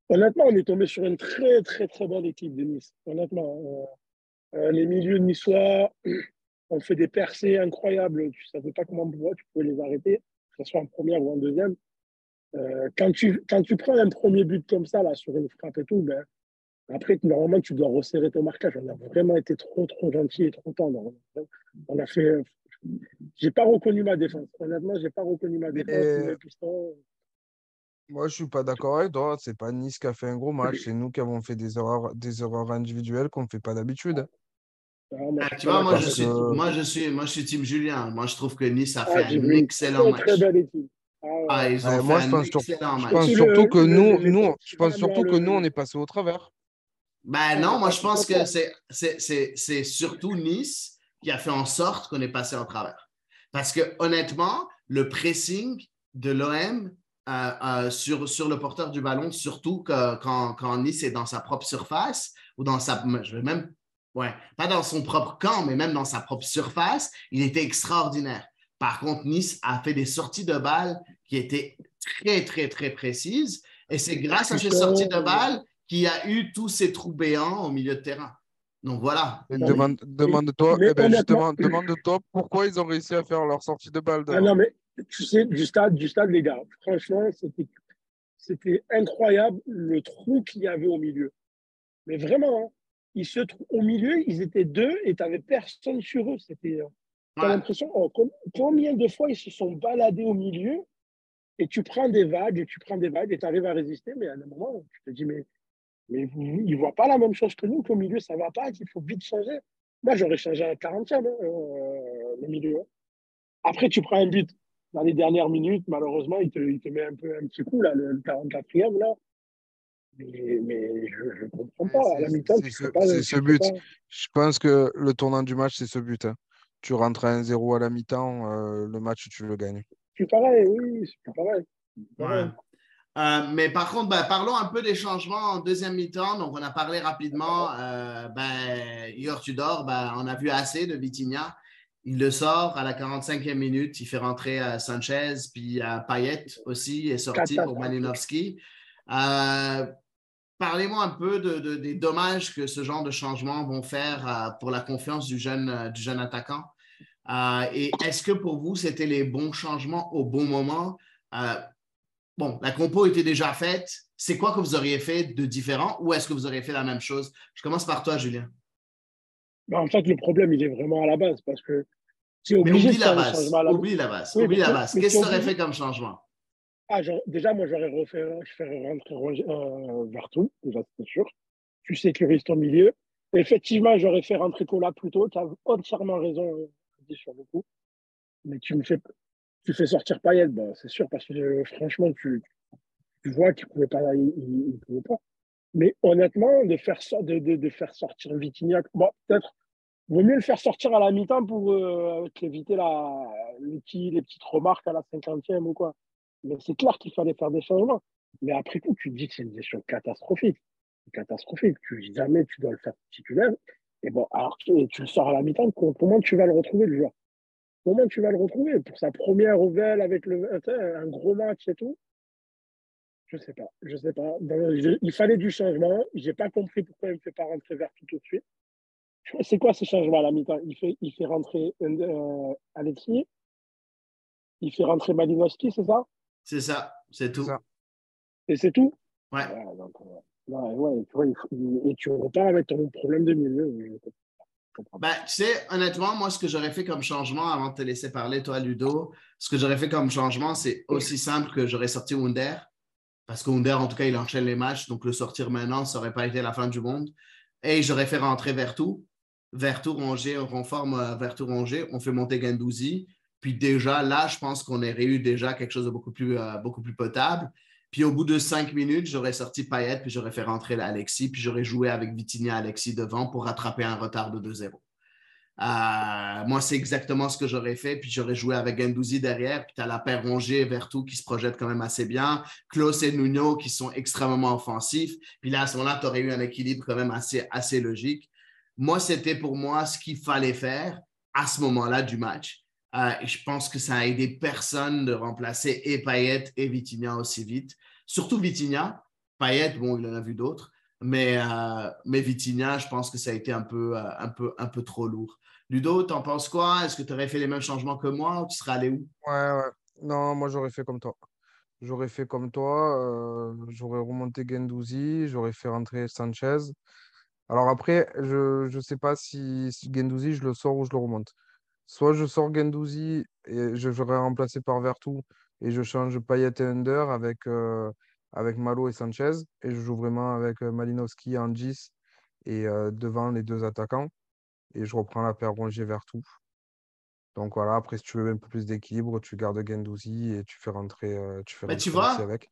honnêtement, on est tombé sur une très, très, très bonne équipe de Nice. Honnêtement. Euh... Euh, les milieux niçois ont fait des percées incroyables. Tu ne savais pas comment tu pouvais les arrêter, que ce soit en première ou en deuxième. Euh, quand, tu, quand tu prends un premier but comme ça, là, sur une frappe et tout, ben, après, normalement, tu dois resserrer ton marquage. On a vraiment été trop, trop gentil et trop tendre. On a fait. J'ai pas reconnu ma défense. Honnêtement, j'ai pas reconnu ma défense. Moi, je suis pas d'accord avec toi. C'est pas Nice qui a fait un gros match. C'est nous qui avons fait des erreurs, des erreurs individuelles qu'on ne fait pas d'habitude. Ah, tu vois, moi je, suis, moi, je suis, moi, je suis team Julien. Moi, je trouve que Nice a ah, fait un excellent match. Très belle équipe. Ah, ils ont moi, fait je pense, excellent match. je pense surtout que nous, nous, je pense surtout que nous, on est passé au travers. Ben non, moi, je pense que c'est surtout Nice qui a fait en sorte qu'on est passé au travers. Parce que honnêtement, le pressing de l'OM euh, euh, sur, sur le porteur du ballon, surtout que, quand, quand Nice est dans sa propre surface ou dans sa. Je vais même Ouais, pas dans son propre camp, mais même dans sa propre surface, il était extraordinaire. Par contre, Nice a fait des sorties de balles qui étaient très, très, très précises. Et c'est grâce à ces sorties de balles qu'il y a eu tous ces trous béants au milieu de terrain. Donc voilà. Demande, demande-toi, eh ben, justement, demande-toi pourquoi ils ont réussi à faire leur sortie de balles. Ah non, mais tu sais, du stade, du stade, les gars, franchement, c'était, c'était incroyable le trou qu'il y avait au milieu. Mais vraiment, hein, ils se au milieu, ils étaient deux et tu n'avais personne sur eux. C'était, euh, as l'impression, oh, combien de fois ils se sont baladés au milieu et tu prends des vagues et tu prends des vagues et tu arrives à résister, mais à un moment, tu te dis, mais, mais ils ne voient pas la même chose que nous, qu'au milieu, ça ne va pas, qu'il faut vite changer. Moi, j'aurais changé à la 40e, hein, euh, le milieu. Hein. Après, tu prends un but dans les dernières minutes, malheureusement, il te, il te met un peu un petit coup, là, le 44e, là. Mais, je ne comprends pas. À la mi-temps, c'est ce, but. Je pense que le tournant du match, c'est ce but. Hein. Tu rentres à 1-0 à la mi-temps, euh, le match, tu le gagnes. C'est pareil, oui, c'est pareil. Euh, mais par contre, ben, parlons un peu des changements en deuxième mi-temps. Donc, on a parlé rapidement. Euh, ben, Igor Tudor, ben, on a vu assez de Vitinha. Il le sort à la 45e minute. Il fait rentrer Sanchez, puis Payet aussi est sorti pour Malinowski. Parlez-moi un peu de, des dommages que ce genre de changements vont faire euh, pour la confiance du jeune, euh, du jeune attaquant. Euh, et est-ce que pour vous, c'était les bons changements au bon moment? bon, la compo était déjà faite. C'est quoi que vous auriez fait de différent ou est-ce que vous auriez fait la même chose? Je commence par toi, Julien. Ben, en fait, le problème, il est vraiment à la base parce que mais oublie la, base. oublie la base. oublie la base. Qu'est-ce que tu aurais fait comme changement? Ah, déjà, moi, j'aurais refait, je ferais rentrer euh, Vertou, déjà, c'est sûr. Tu sécurises ton milieu. effectivement, j'aurais fait rentrer Cola plus tôt. Tu as entièrement raison euh, sur le coup. Mais tu me fais, tu fais sortir Payet, ben, c'est sûr, parce que euh, franchement, tu, tu vois qu'il ne pouvait pas. Il, pouvait pas. Mais honnêtement, de faire, sortir Vitignac, bon, peut-être, vaut mieux le faire sortir à la mi-temps pour euh, éviter les, petites remarques à la cinquantième ou quoi. Mais c'est clair qu'il fallait faire des changements. Mais après tout, tu dis que c'est une gestion catastrophique. Catastrophique. Tu, jamais tu dois le faire titulaire. Et bon, alors tu, tu le sors à la mi-temps, comment tu vas le retrouver, le joueur? Comment tu vas le retrouver? Pour sa première ovale avec le, un gros match et tout Je sais pas. Je sais pas. il fallait du changement. J'ai pas compris pourquoi il ne fait pas rentrer vers tout, de suite. C'est quoi ce changement à la mi-temps il fait, il fait rentrer euh, Alexis, il fait rentrer Malinowski, c'est ça? C'est ça, c'est tout. Et c'est tout? Ouais. ouais, tu vois, et tu repars avec ton problème de milieu. Ben, tu sais, honnêtement, moi, ce que j'aurais fait comme changement avant de te laisser parler, toi, Ludo, Ce que j'aurais fait comme changement, c'est aussi simple que j'aurais sorti Wunder, parce que Wunder, en tout cas, il enchaîne les matchs, donc le sortir maintenant, ça n'aurait pas été la fin du monde. Et j'aurais fait rentrer Vertou. Vertou, Rongier, on reforme euh, Vertou, Rongier, on fait monter Gendouzi. Puis déjà, là, je pense qu'on aurait eu déjà quelque chose de beaucoup plus, euh, beaucoup plus potable. Puis au bout de cinq minutes, j'aurais sorti Payet, puis j'aurais fait rentrer Alexis, puis j'aurais joué avec Vitinha Alexis devant pour rattraper un retard de 2-0. Euh, moi, c'est exactement ce que j'aurais fait. Puis j'aurais joué avec Gendouzi derrière. Puis tu as la paire Rongier et Vertou qui se projette quand même assez bien. Klaus et Nuno qui sont extrêmement offensifs. Puis là, à ce moment-là, tu aurais eu un équilibre quand même assez, assez logique. Moi, c'était pour moi ce qu'il fallait faire à ce moment-là du match. Euh, et je pense que ça a aidé personne de remplacer et Payet et Vitinha aussi vite. Surtout Vitinha. Payet, bon, il en a vu d'autres. Mais, euh, mais Vitinha, je pense que ça a été un peu, un peu, un peu trop lourd. Ludo, t'en penses quoi? Est-ce que tu aurais fait les mêmes changements que moi ou tu serais allé où? Ouais, ouais. Non, moi j'aurais fait comme toi. J'aurais fait comme toi. euh, j'aurais remonté Gendouzi, j'aurais fait rentrer Sanchez. Alors après, je ne sais pas si, Gendouzi, je le sors ou je le remonte. Soit je sors Gendouzi et je j'aurais remplacé par Vertou et je change Payet et Under avec, euh, Malo et Sanchez et je joue vraiment avec euh, Malinowski, Angis et euh, devant les deux attaquants et je reprends la paire Rongier Vertou. Donc voilà, après si tu veux un peu plus d'équilibre, tu gardes Gendouzi et tu fais rentrer, euh, tu fais Mais tu rentrer vois, avec.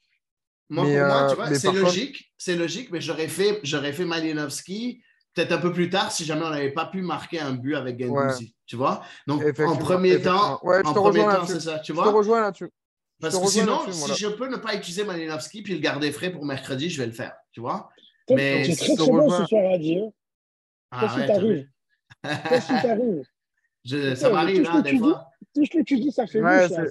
Moi, Mais, pour moi, euh, tu vois, mais c'est contre- logique, c'est logique, mais j'aurais fait, j'aurais fait Malinowski peut-être un peu plus tard si jamais on n'avait pas pu marquer un but avec Gendouzi, tu vois? Donc, en premier temps, effectivement. Ouais, je en te premier rejoins temps, là-dessus. c'est ça, tu Je te vois? rejoins là-dessus. Parce que sinon, si je peux ne pas utiliser Malinowski puis le garder frais pour mercredi, je vais le faire, tu vois? Mais je très très bon ce soir à dire. Ah Qu'est-ce qui t'arrive? Qu'est-ce qui t'arrive Je- ça m'arrive, tout ce hein, que des tu fois. Tout ce que tu dis, ça fait Ouais, mouche, là.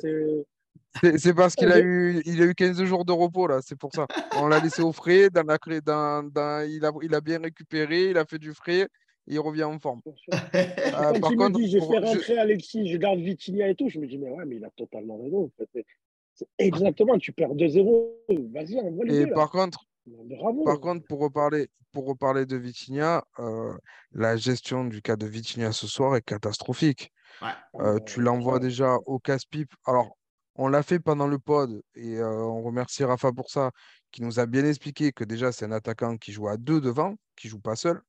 c'est- parce qu'il a eu, il a eu 15 jours de repos là, c'est pour ça. On l'a laissé au frais, dans la, dans, dans- il a, il a bien récupéré, il a fait du frais, il revient en forme. Euh, Quand par il me contre, dit, j'ai pour- fait je- rentrer Alexis, je garde Vitinha et tout, je me dis, mais ouais, mais il a totalement raison. en fait. C'est- c'est exactement, tu perds 2-0. Vas-y, envoie les et deux, par contre, Bravo. par contre, pour reparler, pour reparler de Vitinha, euh, la gestion du cas de Vitinha ce soir est catastrophique. Ouais. Euh, tu l'envoies déjà au casse-pipe. Alors, on l'a fait pendant le pod et euh, on remercie Rafa pour ça, qui nous a bien expliqué que déjà c'est un attaquant qui joue à deux devant, qui joue pas seul,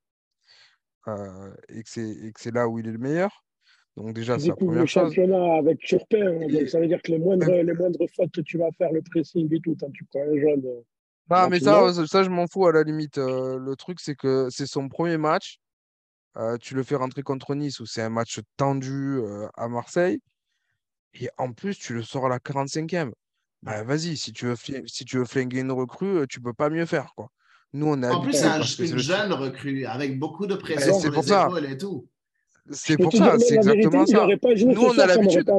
euh, et que c'est là où il est le meilleur. Donc déjà, Tu c'est la découvres le première chose. championnat avec Turpin, hein, Et- donc ça veut dire que les moindres, les moindres fautes que tu vas faire, le pressing et tout, quand tu prends un jeune. Ah, mais ça, ça, ça, je m'en fous à la limite. Euh, le truc, c'est que c'est son premier match. Euh, tu le fais rentrer contre Nice, où c'est un match tendu euh, à Marseille. Et en plus, tu le sors à la 45e. Bah, vas-y, si tu veux, si tu veux flinguer une recrue, tu peux pas mieux faire, quoi. Nous, on est En plus, c'est un- une le- jeune recrue avec beaucoup de pression c'est sur pour les épaules et tout. C'est pour ça, c'est vérité, exactement ça. n'aurait pas joué Nous, ce on a l'habitude.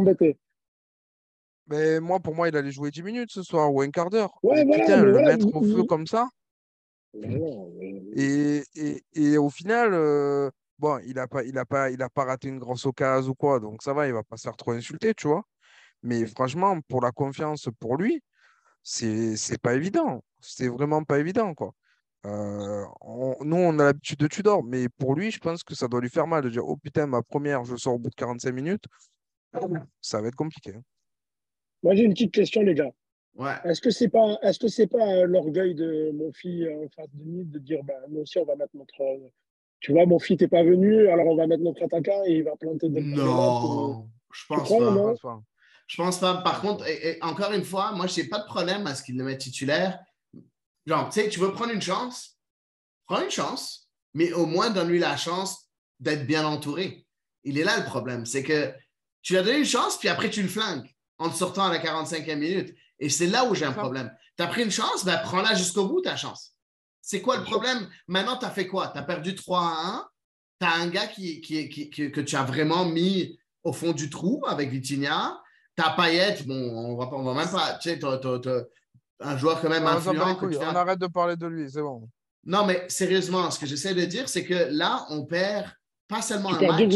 Mais moi, pour moi, il allait jouer 10 minutes ce soir ou un quart d'heure. Ouais, Mais voilà, putain, le voilà, mettre au feu comme ça. Et, et, et au final, euh, bon, il n'a pas, il a pas, il a pas raté une grosse occasion ou quoi, donc ça va, il va pas se faire trop insulter, tu vois. Mais franchement, pour la confiance pour lui, c'est c'est pas évident. C'est vraiment pas évident, quoi. Euh, on- nous, on a l'habitude de Tudor, mais pour lui, je pense que ça doit lui faire mal de dire Oh putain, ma première, je sors au bout de 45 minutes. Ça va être compliqué. hein. Moi, j'ai une petite question, les gars. Ouais. Est-ce que c'est pas, est-ce que c'est pas euh, l'orgueil de mon fils euh, en face de Nice de dire, bah, nous aussi, on va mettre notre, euh, tu vois, mon fils t'es pas venu, alors on va mettre notre attaquant et il va planter ou- Non, je pense crois, pas. Je non? Pense pas. Je pense pas. Par contre, et- et encore une fois, moi, je n'ai pas de problème à ce qu'il le mette titulaire. Genre, tu sais, tu veux prendre une chance, prends une chance, mais au moins donne-lui la chance d'être bien entouré. Il est là le problème. C'est que tu lui as donné une chance, puis après, tu le flingues en te sortant à la 45e minute. Et c'est là où j'ai un Ça. problème. Tu as pris une chance, ben prends-la jusqu'au bout, ta chance. C'est quoi le problème? Maintenant, tu as fait quoi? Tu as perdu 3 à 1. Tu as un gars qui, qui, qui- qui- que tu as vraiment mis au fond du trou avec Vitinha? Ta paillette, bon, on va, pas- on va même pas. Tu sais, t'as- t'as un joueur quand même Non, on influent. couilles, tu fais- on arrête de parler de lui, c'est bon. Non, mais sérieusement, ce que j'essaie de dire, c'est que là, on perd pas seulement Tu un match.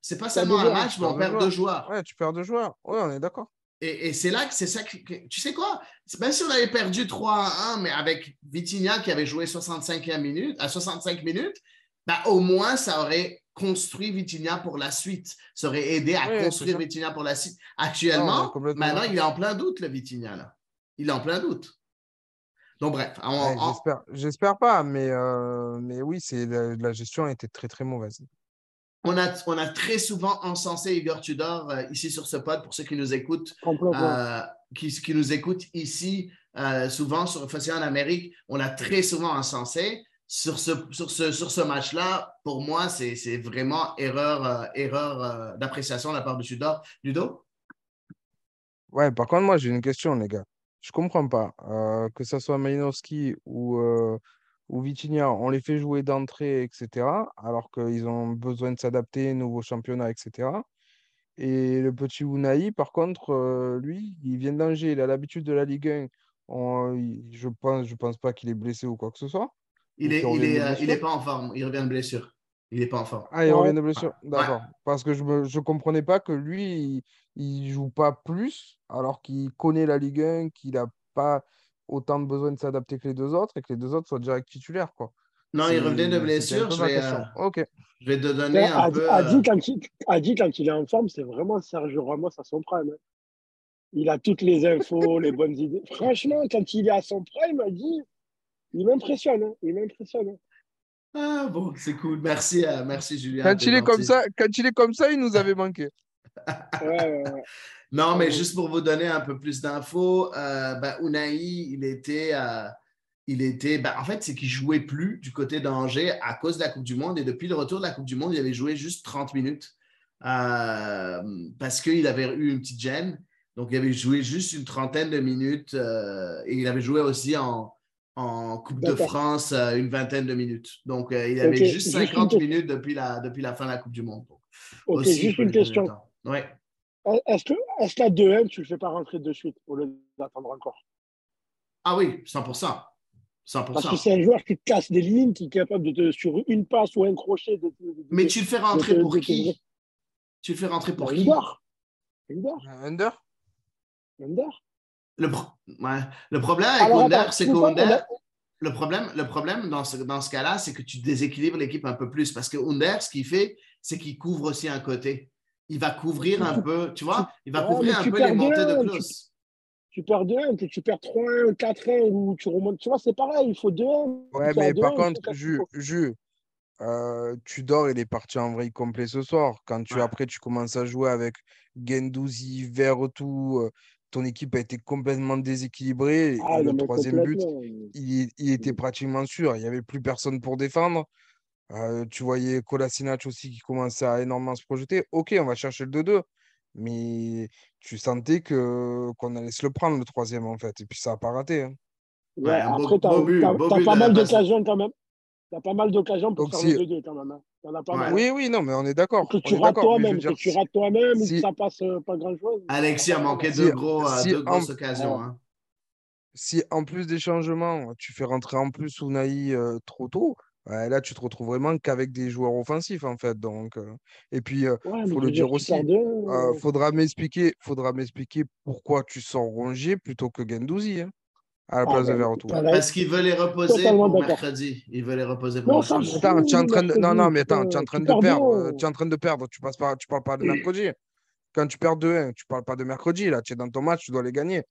C'est pas seulement un match, mais on perd deux joueurs. Ouais, tu perds deux joueurs. Ouais, on est d'accord. Et, et c'est là que c'est ça que, Tu sais quoi? Même si on avait perdu 3 à 1, mais avec Vitinha qui avait joué 65e minute, à 65 minutes, ben, au moins, ça aurait construit Vitinha pour la suite. Ça aurait aidé à construire. Vitinha pour la suite. Actuellement, maintenant, il est en plein doute, le Vitinha, là. Il est en plein doute. Donc, bref. Ouais, j'espère, pas, mais, euh, mais oui, la, la gestion a été très très mauvaise. On a, on a très souvent encensé Igor Tudor euh, ici sur ce pod, pour ceux qui nous écoutent, euh, qui, qui nous écoutent ici, euh, souvent sur Festival en Amérique, on a très souvent encensé. Sur ce, sur ce, sur ce match-là, pour moi, c'est vraiment erreur, euh, erreur euh, d'appréciation de la part de Tudor. Ludo? Ouais, par contre, moi, j'ai une question, les gars. Je comprends pas. euh, que ce soit Malinowski ou, euh, ou Vitinha, on les fait jouer d'entrée, etc., alors qu'ils ont besoin de s'adapter, nouveau championnat, etc. Et le petit Unai, par contre, euh, lui, il vient d'Angers, il a l'habitude de la Ligue 1. On- il- je pense, je pense pas qu'il est blessé ou quoi que ce soit. Il est, euh, il est pas en forme. Il revient de blessure. Il n'est pas en forme. Ah, il revient de blessure. Ouais. D'accord. Parce que je je comprenais pas que lui, il, il joue pas plus, alors qu'il connaît la Ligue 1, qu'il a pas autant de besoin de s'adapter que les deux autres, et que les deux autres soient direct titulaires, quoi. Non, il revenait de blessure. Je vais, euh, Ok. je vais te donner un Adi, peu. Adi, euh, quand il, Adi, quand il est en forme, c'est vraiment Sergio Ramos à son prime. hein. Il a toutes les infos, les bonnes idées. Franchement, quand il est à son prime, Adi, il m'impressionne. hein. Il m'impressionne. hein. Ah bon, c'est cool. Merci, euh, merci Julien. Quand il est comme ça, quand il est comme ça, il nous avait manqué. Ouais, ouais, ouais. Non, mais juste pour vous donner un peu plus d'infos, euh, ben, Unai, il était, euh, il était ben, en fait, c'est qu'il jouait plus du côté d'Angers à cause de la Coupe du Monde. Et depuis le retour de la Coupe du Monde, il avait joué juste 30 minutes euh, parce qu'il avait eu une petite gêne. Donc, il avait joué juste une trentaine de minutes euh, et il avait joué aussi en, en Coupe de. France euh, une vingtaine de minutes. Donc, il avait juste juste une 50 question. minutes depuis la, depuis la fin de la Coupe du Monde. Donc, Ok, aussi, juste une question. Ouais. Est-ce que, est-ce qu'à 2-1, tu ne le fais pas rentrer de suite au lieu d'attendre encore? Ah oui, 100%. 100%. Parce que c'est un joueur qui te casse des lignes, qui est capable de te, sur une passe ou un crochet, de, de- de- Mais tu le fais rentrer de- pour de- qui Tu le fais rentrer pour qui? Under. Under. Under? Under. le, pro- ouais. le problème avec Alors, Under, c'est qu'Under, le problème, le problème dans ce, dans ce cas-là, c'est que tu déséquilibres l'équipe un peu plus. Parce que Under, ce qu'il fait, c'est qu'il couvre aussi un côté. Il va couvrir un peu, tu vois, il va Ouais, couvrir un peu les montées de tu- Klaus. Tu perds 2-1, tu, tu perds 3-1, 4-1, ou tu remontes. Tu vois, c'est pareil, il faut 2-1. Ouais, mais par 2-1, contre, Ju, 4-1. Ju, euh, Tudor, il est parti en vrille complet ce soir. Quand tu, Ouais. après, tu commences à jouer avec Gendouzi, Verretou, euh, ton équipe a été complètement déséquilibrée. et Ah, le troisième but, il était pratiquement sûr. Il n'y avait plus personne pour défendre. Euh, tu voyais Kolasinac aussi qui commençait à énormément se projeter. Ok, on va chercher le 2-2. Mais tu sentais que qu'on allait se le prendre le troisième en fait. Et puis ça n'a pas raté. hein. Ouais, Ouais, beau- après, tu as, pas de mal d'occasions quand même. Tu as pas mal d'occasions pour Donc, faire si- le 2-2 quand même. hein. T'en as pas Ouais. mal. Oui, oui, non, mais on est d'accord. Que tu rates toi-même, que tu rates toi-même ou que si- ça passe euh, pas grand-chose. Alexis a manqué Si- deux, gros, euh, si deux grosses en- occasions. Ouais. hein. si en plus des changements, tu fais rentrer en plus euh, trop tôt, ouais, là tu te retrouves vraiment qu'avec des joueurs offensifs en fait. Donc, euh, et puis euh, Ouais, mais faut le dire aussi, 2-1, euh, euh, faudra m'expliquer, faudra m'expliquer pourquoi tu sors Rongier plutôt que Gendouzi hein, à la Ah, place de ben, Verretou. Parce qu'il veut les reposer pour mercredi. Il veut les reposer pour Non, mercredi. Attends, tu es en train de... Non, non, mais attends, tu es en train de perdre. Tu es en train de perdre. Tu passes pas, tu parles pas de mercredi. Quand tu perds 2-1, tu parles pas de mercredi. Là, tu es dans ton match, tu dois les gagner.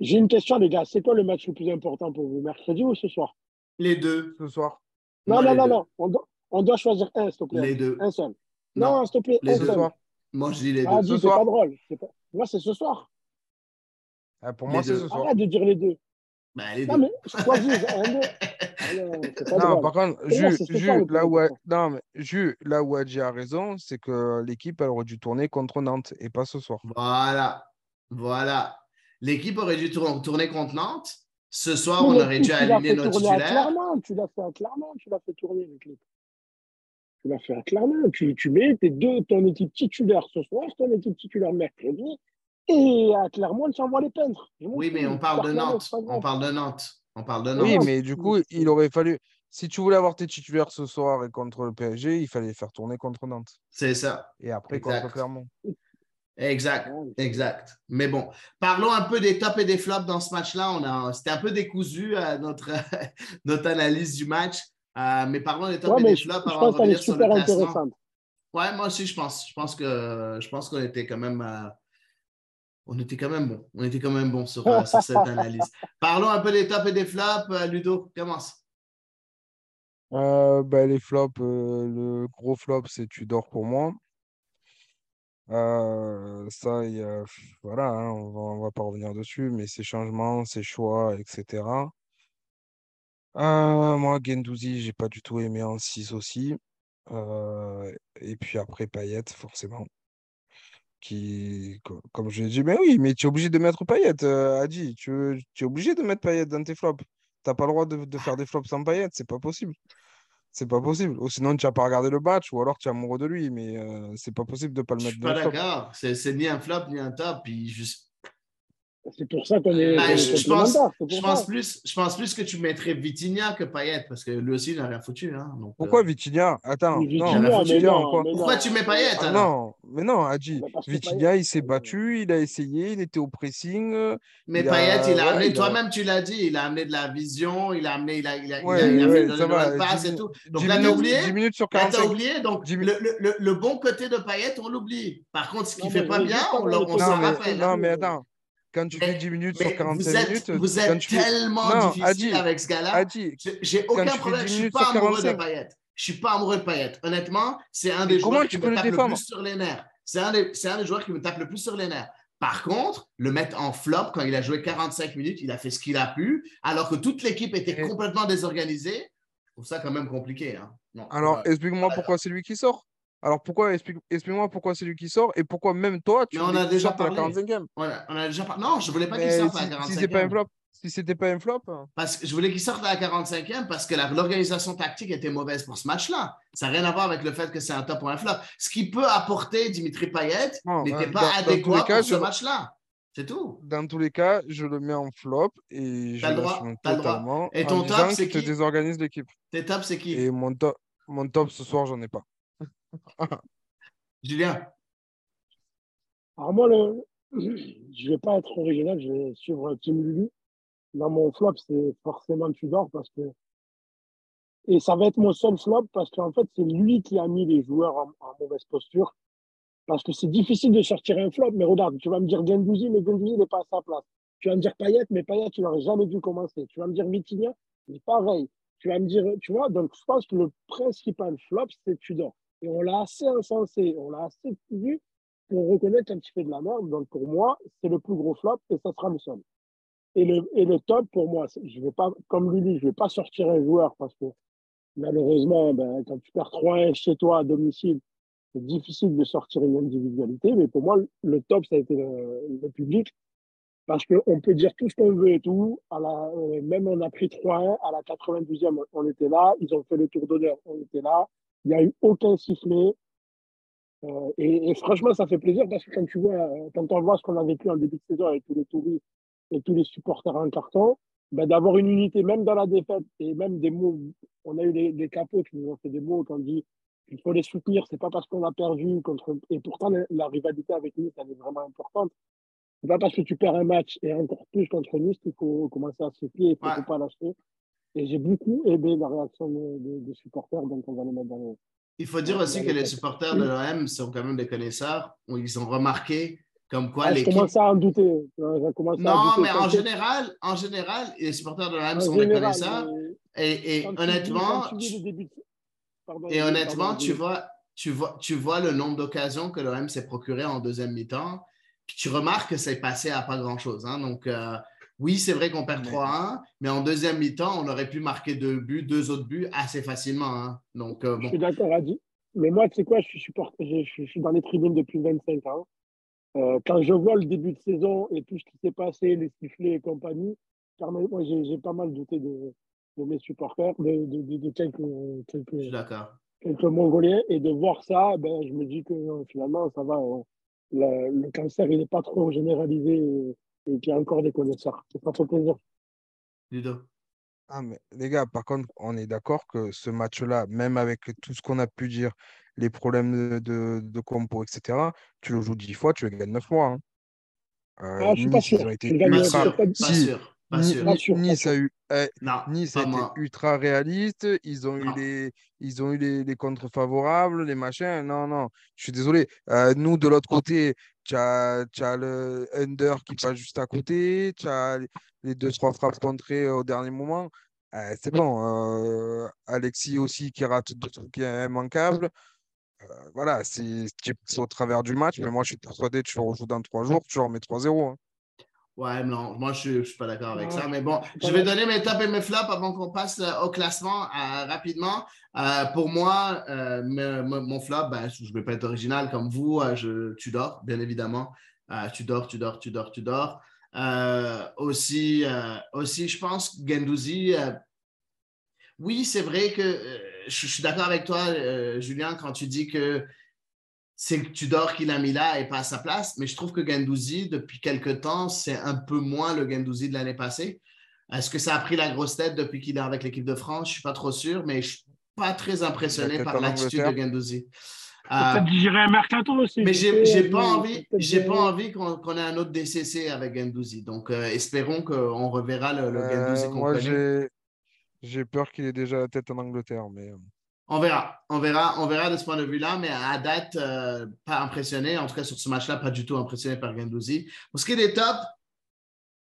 J'ai une question, les gars. C'est quoi le match le plus important pour vous, mercredi ou ce soir? Les deux. Ce soir. Non, non, non, non. On doit, on doit choisir un, s'il te plaît. Les deux. Un seul. Non. Non, s'il te plaît, Les un deux. Ce seul. soir. Moi, je dis les Ah, deux. dis, Ce c'est soir. pas drôle. Pas... Moi, c'est ce soir. Ah, pour Les moi, c'est ce soir. Arrête de dire les deux. Ben, les Non, deux. mais choisis un, deux. Ah non, pas par contre, Pour moi, Ju, c'est ce Ju, soir le plus là où, important. non, mais Ju, là où Adji a raison, c'est que l'équipe elle aurait dû tourner contre Nantes et pas ce soir. Voilà. Voilà. L'équipe aurait dû tour- tourner contre Nantes. Ce soir, on aurait dû aligner nos titulaires. Tu l'as fait à Clermont, tu l'as fait tourner le clip. Tu l'as fait à Clermont. Tu, tu mets tes deux, ton équipe titulaire ce soir, ton équipe titulaire mercredi. Et à Clermont, tu envoies les peintres. Oui, mais on parle de Nantes. On parle de Nantes. On parle de Oui, Nantes. mais du coup, il aurait fallu. Si tu voulais avoir tes titulaires ce soir et contre le PSG, il fallait faire tourner contre Nantes. C'est ça. Et après Exact. contre Clermont. Exact. Exact. Mais bon, parlons un peu des tops et des flops dans ce match-là. On a, c'était un peu décousu euh, notre, notre analyse du match. Euh, mais parlons des tops Ouais, et des je, flops je avant pense de revenir sur le classement. Ouais, moi aussi, je pense. Je pense que je pense qu'on était quand même. euh, on était quand même bon. On était quand même bon sur, euh, sur cette analyse. Parlons un peu des tops et des flops. Ludo, commence. Euh, bah, les flops, euh, le gros flop, c'est Tudor pour moi. Euh, ça, y a- voilà, hein, on va, va pas revenir dessus, mais ses changements, ses choix, etc. Euh, moi, Guendouzi, j'ai pas du tout aimé en 6 aussi. Euh, et puis après, Payet, forcément. Qui, co- comme je l'ai dit, mais oui, mais tu es obligé de mettre Payet, euh, Adi. Tu, es obligé de mettre Payet dans tes flops. T'as pas le droit de, faire des flops sans Payet, c'est pas possible. C'est pas possible. Ou sinon, tu n'as pas regardé le match, ou alors tu es amoureux de lui, mais euh, c'est pas possible de pas le Je mettre suis dans pas d'accord. C'est c'est ni un flop ni un top. Puis C'est pour ça qu'on est, Ben, je, je pense, je, pense plus, je pense plus que tu mettrais Vitinha que Payet parce que lui aussi, il n'a rien foutu. Hein, donc, Pourquoi euh, Vitinha? Attends, Mais non, Vitinha, mais Vitinha non, quoi? mais non. pourquoi tu mets Payet Ah non, mais non, Adji, que Vitinha, Payet, il s'est euh, battu, il a essayé, il était au pressing, euh, Mais il Payet, a, il a amené, toi-même tu l'as dit, il a amené de la vision, il a amené, il a, il a, il a, ouais, il a fait de 10, et tout. Donc 10 là, t'as minutes, oublié? 10 minutes sur Là, t'as 45. oublié. Donc, 10 mi- le, le, le, le bon côté de Payet, on l'oublie. Par contre, ce qu'il Non, fait pas bien, on, s'en Non, rappelle. non, hein. mais attends, quand tu fais Mais, 10 minutes sur mais vous 45 êtes, minutes, vous quand êtes tu fais... tellement Non, difficile avec ce gars-là. J'ai aucun fais problème. 10 Je suis minutes pas amoureux de 45, Payet. Je suis pas amoureux de Payet. Honnêtement, c'est un des comment joueurs qui me tape le plus sur les nerfs. C'est un, des- c'est un des joueurs qui me tape le plus sur les nerfs. Par contre, le mettre en flop quand il a joué 45 minutes, il a fait ce qu'il a pu, alors que toute l'équipe était Et- complètement désorganisée. Je trouve ça quand même compliqué. Hein. Non, Alors, explique-moi pourquoi c'est lui qui sort. Alors, pourquoi, explique, explique-moi pourquoi c'est lui qui sort et pourquoi même toi, tu on a déjà à la parlé. 45e. On a, on a déjà par- Non, je voulais pas qu'il sorte à la si c'est pas un 45e. flop, si c'était pas un flop, hein. Parce que je voulais qu'il sorte à la 45e parce que l'organisation tactique était mauvaise pour ce match-là. Ça n'a rien à voir avec le fait que c'est un top ou un flop. Ce qui peut apporter Dimitri Payet Bon, n'était pas dans- adéquat cas, pour ce match-là. C'est tout. dans tous les cas, je le mets en flop et je le droit, totalement Et en ton top, c'est qu'il te qui? désorganise l'équipe. Tes tops, c'est qui? Et mon top, mon top ce soir, j'en ai pas. Julien Alors moi, le... je vais pas être original, je vais suivre Team Lulu. Dans mon flop, c'est forcément Tudor parce que et ça va être mon seul flop parce qu'en fait, c'est lui qui a mis les joueurs en, mauvaise posture. Parce que c'est difficile de sortir un flop, mais regarde, tu vas me dire Gendouzi, mais Gendouzi n'est pas à sa place. Tu vas me dire Payet, mais Payet, tu n'aurais jamais dû commencer. Tu vas me dire Vitinha, c'est pareil. Tu vas me dire, tu vois, donc je pense que le principal flop, c'est Tudor. Et on l'a assez insensé, on l'a assez vu pour reconnaître un petit peu de la merde. Donc pour moi, c'est le plus gros flop et ça sera le seul. Et le, top, pour moi, je vais pas, comme Lulu, je vais pas sortir un joueur parce que malheureusement, ben, quand tu perds 3-1 chez toi à domicile, c'est difficile de sortir une individualité. Mais pour moi, le top, ça a été le, public. Parce qu'on peut dire tout ce qu'on veut et tout. Même on a pris 3-1 à la 92e, on était là. Ils ont fait le tour d'honneur, on était là. Il n'y a eu aucun sifflet. Euh, et, et franchement, ça fait plaisir parce que quand tu vois, quand on voit ce qu'on a vécu en début de saison avec tous les touristes et tous les supporters en carton, ben, d'avoir une unité, même dans la défaite, et même des mots, on a eu des, des capots qui nous ont fait des mots quand on dit qu'il faut les soutenir, c'est pas parce qu'on a perdu contre. Et pourtant, la, la rivalité avec Nice, elle est vraiment importante. C'est pas parce que tu perds un match et encore plus contre Nice qu'il faut commencer à se il faut, Ouais. faut pas lâcher. Et j'ai beaucoup aimé la réaction des de, des supporters, donc on va les mettre dans les. Il faut dire aussi que les supporters de l'OM sont quand même des connaisseurs. Ils ont remarqué comme quoi Ah, je commence à en douter. À Non, douter. mais en général, en général, les supporters de l'OM sont des connaisseurs. mais Et, honnêtement, tu début Pardon, Et pardon, honnêtement, tu vois, tu, vois, tu vois le nombre d'occasions que l'OM s'est procuré en deuxième mi-temps. Puis tu remarques que c'est passé à pas grand-chose. hein. Donc, euh, oui, c'est vrai qu'on perd Mais- 3-1, mais en deuxième mi-temps, on aurait pu marquer deux buts, deux autres buts assez facilement. hein. Donc, euh, Je suis d'accord, Adi. Mais moi, tu sais quoi, je suis, supporter, je, je- je suis dans les tribunes depuis 25 ans. Euh, quand je vois le début de saison et tout ce qui s'est passé, les sifflets et compagnie, car moi, j'ai pas mal douté de, de mes supporters, de, de, de- de quelques, quelques, Mongoliens. Et de voir ça, ben, je me dis que euh, finalement, ça va. euh, le, le cancer, il n'est pas trop généralisé et, qu'il y a encore des connaisseurs. Ça fait plaisir. Ludo. Ah, mais les gars, par contre, on est d'accord que ce match-là, même avec tout ce qu'on a pu dire, les problèmes de, de, de compo, etc., tu le joues 10 fois, tu le gagnes 9 fois. hein. Euh, Ah, je suis pas Nice, ils ont été Pas ultra. sûr, pas- pas Si. Pas. Pas pas Nice sûr. a eu, eh, Non, Nice pas a été moi. ultra réaliste. Ils ont eu les, ils ont eu les, les contres favorables, les machins. Non, non, je suis désolé. Euh, nous, de l'autre côté, tu as, le under qui passe juste à côté. Tu as les- deux, trois frappes contrées au dernier moment. Euh, c'est bon. Euh, Alexis aussi qui rate deux trucs immanquables. Euh, voilà, c'est au travers du match. Mais moi, je suis persuadé que tu rejoues dans trois jours, tu leur mets 3-0. hein. Ouais, non, moi je ne suis pas d'accord avec Non, ça. Mais bon, je vais donner mes tops et mes flops avant qu'on passe euh, au classement euh, rapidement. Euh, pour moi, euh, me- me- mon flop, ben, je ne vais pas être original comme vous. je, tu dors, bien évidemment. Tu dors, tu dors, tu dors, tu dors. Aussi, aussi, je pense, Gendouzi, oui, c'est vrai que je, je suis d'accord avec toi, Julien, quand tu dis que c'est que Tudor qui l'a mis là et pas à sa place, mais je trouve que Gendouzi, depuis quelques temps, c'est un peu moins le Gendouzi de l'année passée. Est-ce que ça a pris la grosse tête depuis qu'il est avec l'équipe de France? Je ne suis pas trop sûr, mais je ne suis pas très impressionné par l'attitude de. Gendouzi. Euh, digérer un mercato aussi. mais j'ai pas envie, j'ai pas envie qu'on qu'on ait un autre DCC avec Gendouzi. Donc, euh, espérons qu'on reverra le, le Euh, Gendouzi qu'on moi, connaît. j'ai j'ai peur qu'il ait déjà la tête en Angleterre. Mais euh, On verra, on verra, on verra de ce point de vue-là, mais à date, euh, pas impressionné. En tout cas, sur ce match-là, pas du tout impressionné par Gendouzi. Pour ce qui est des tops,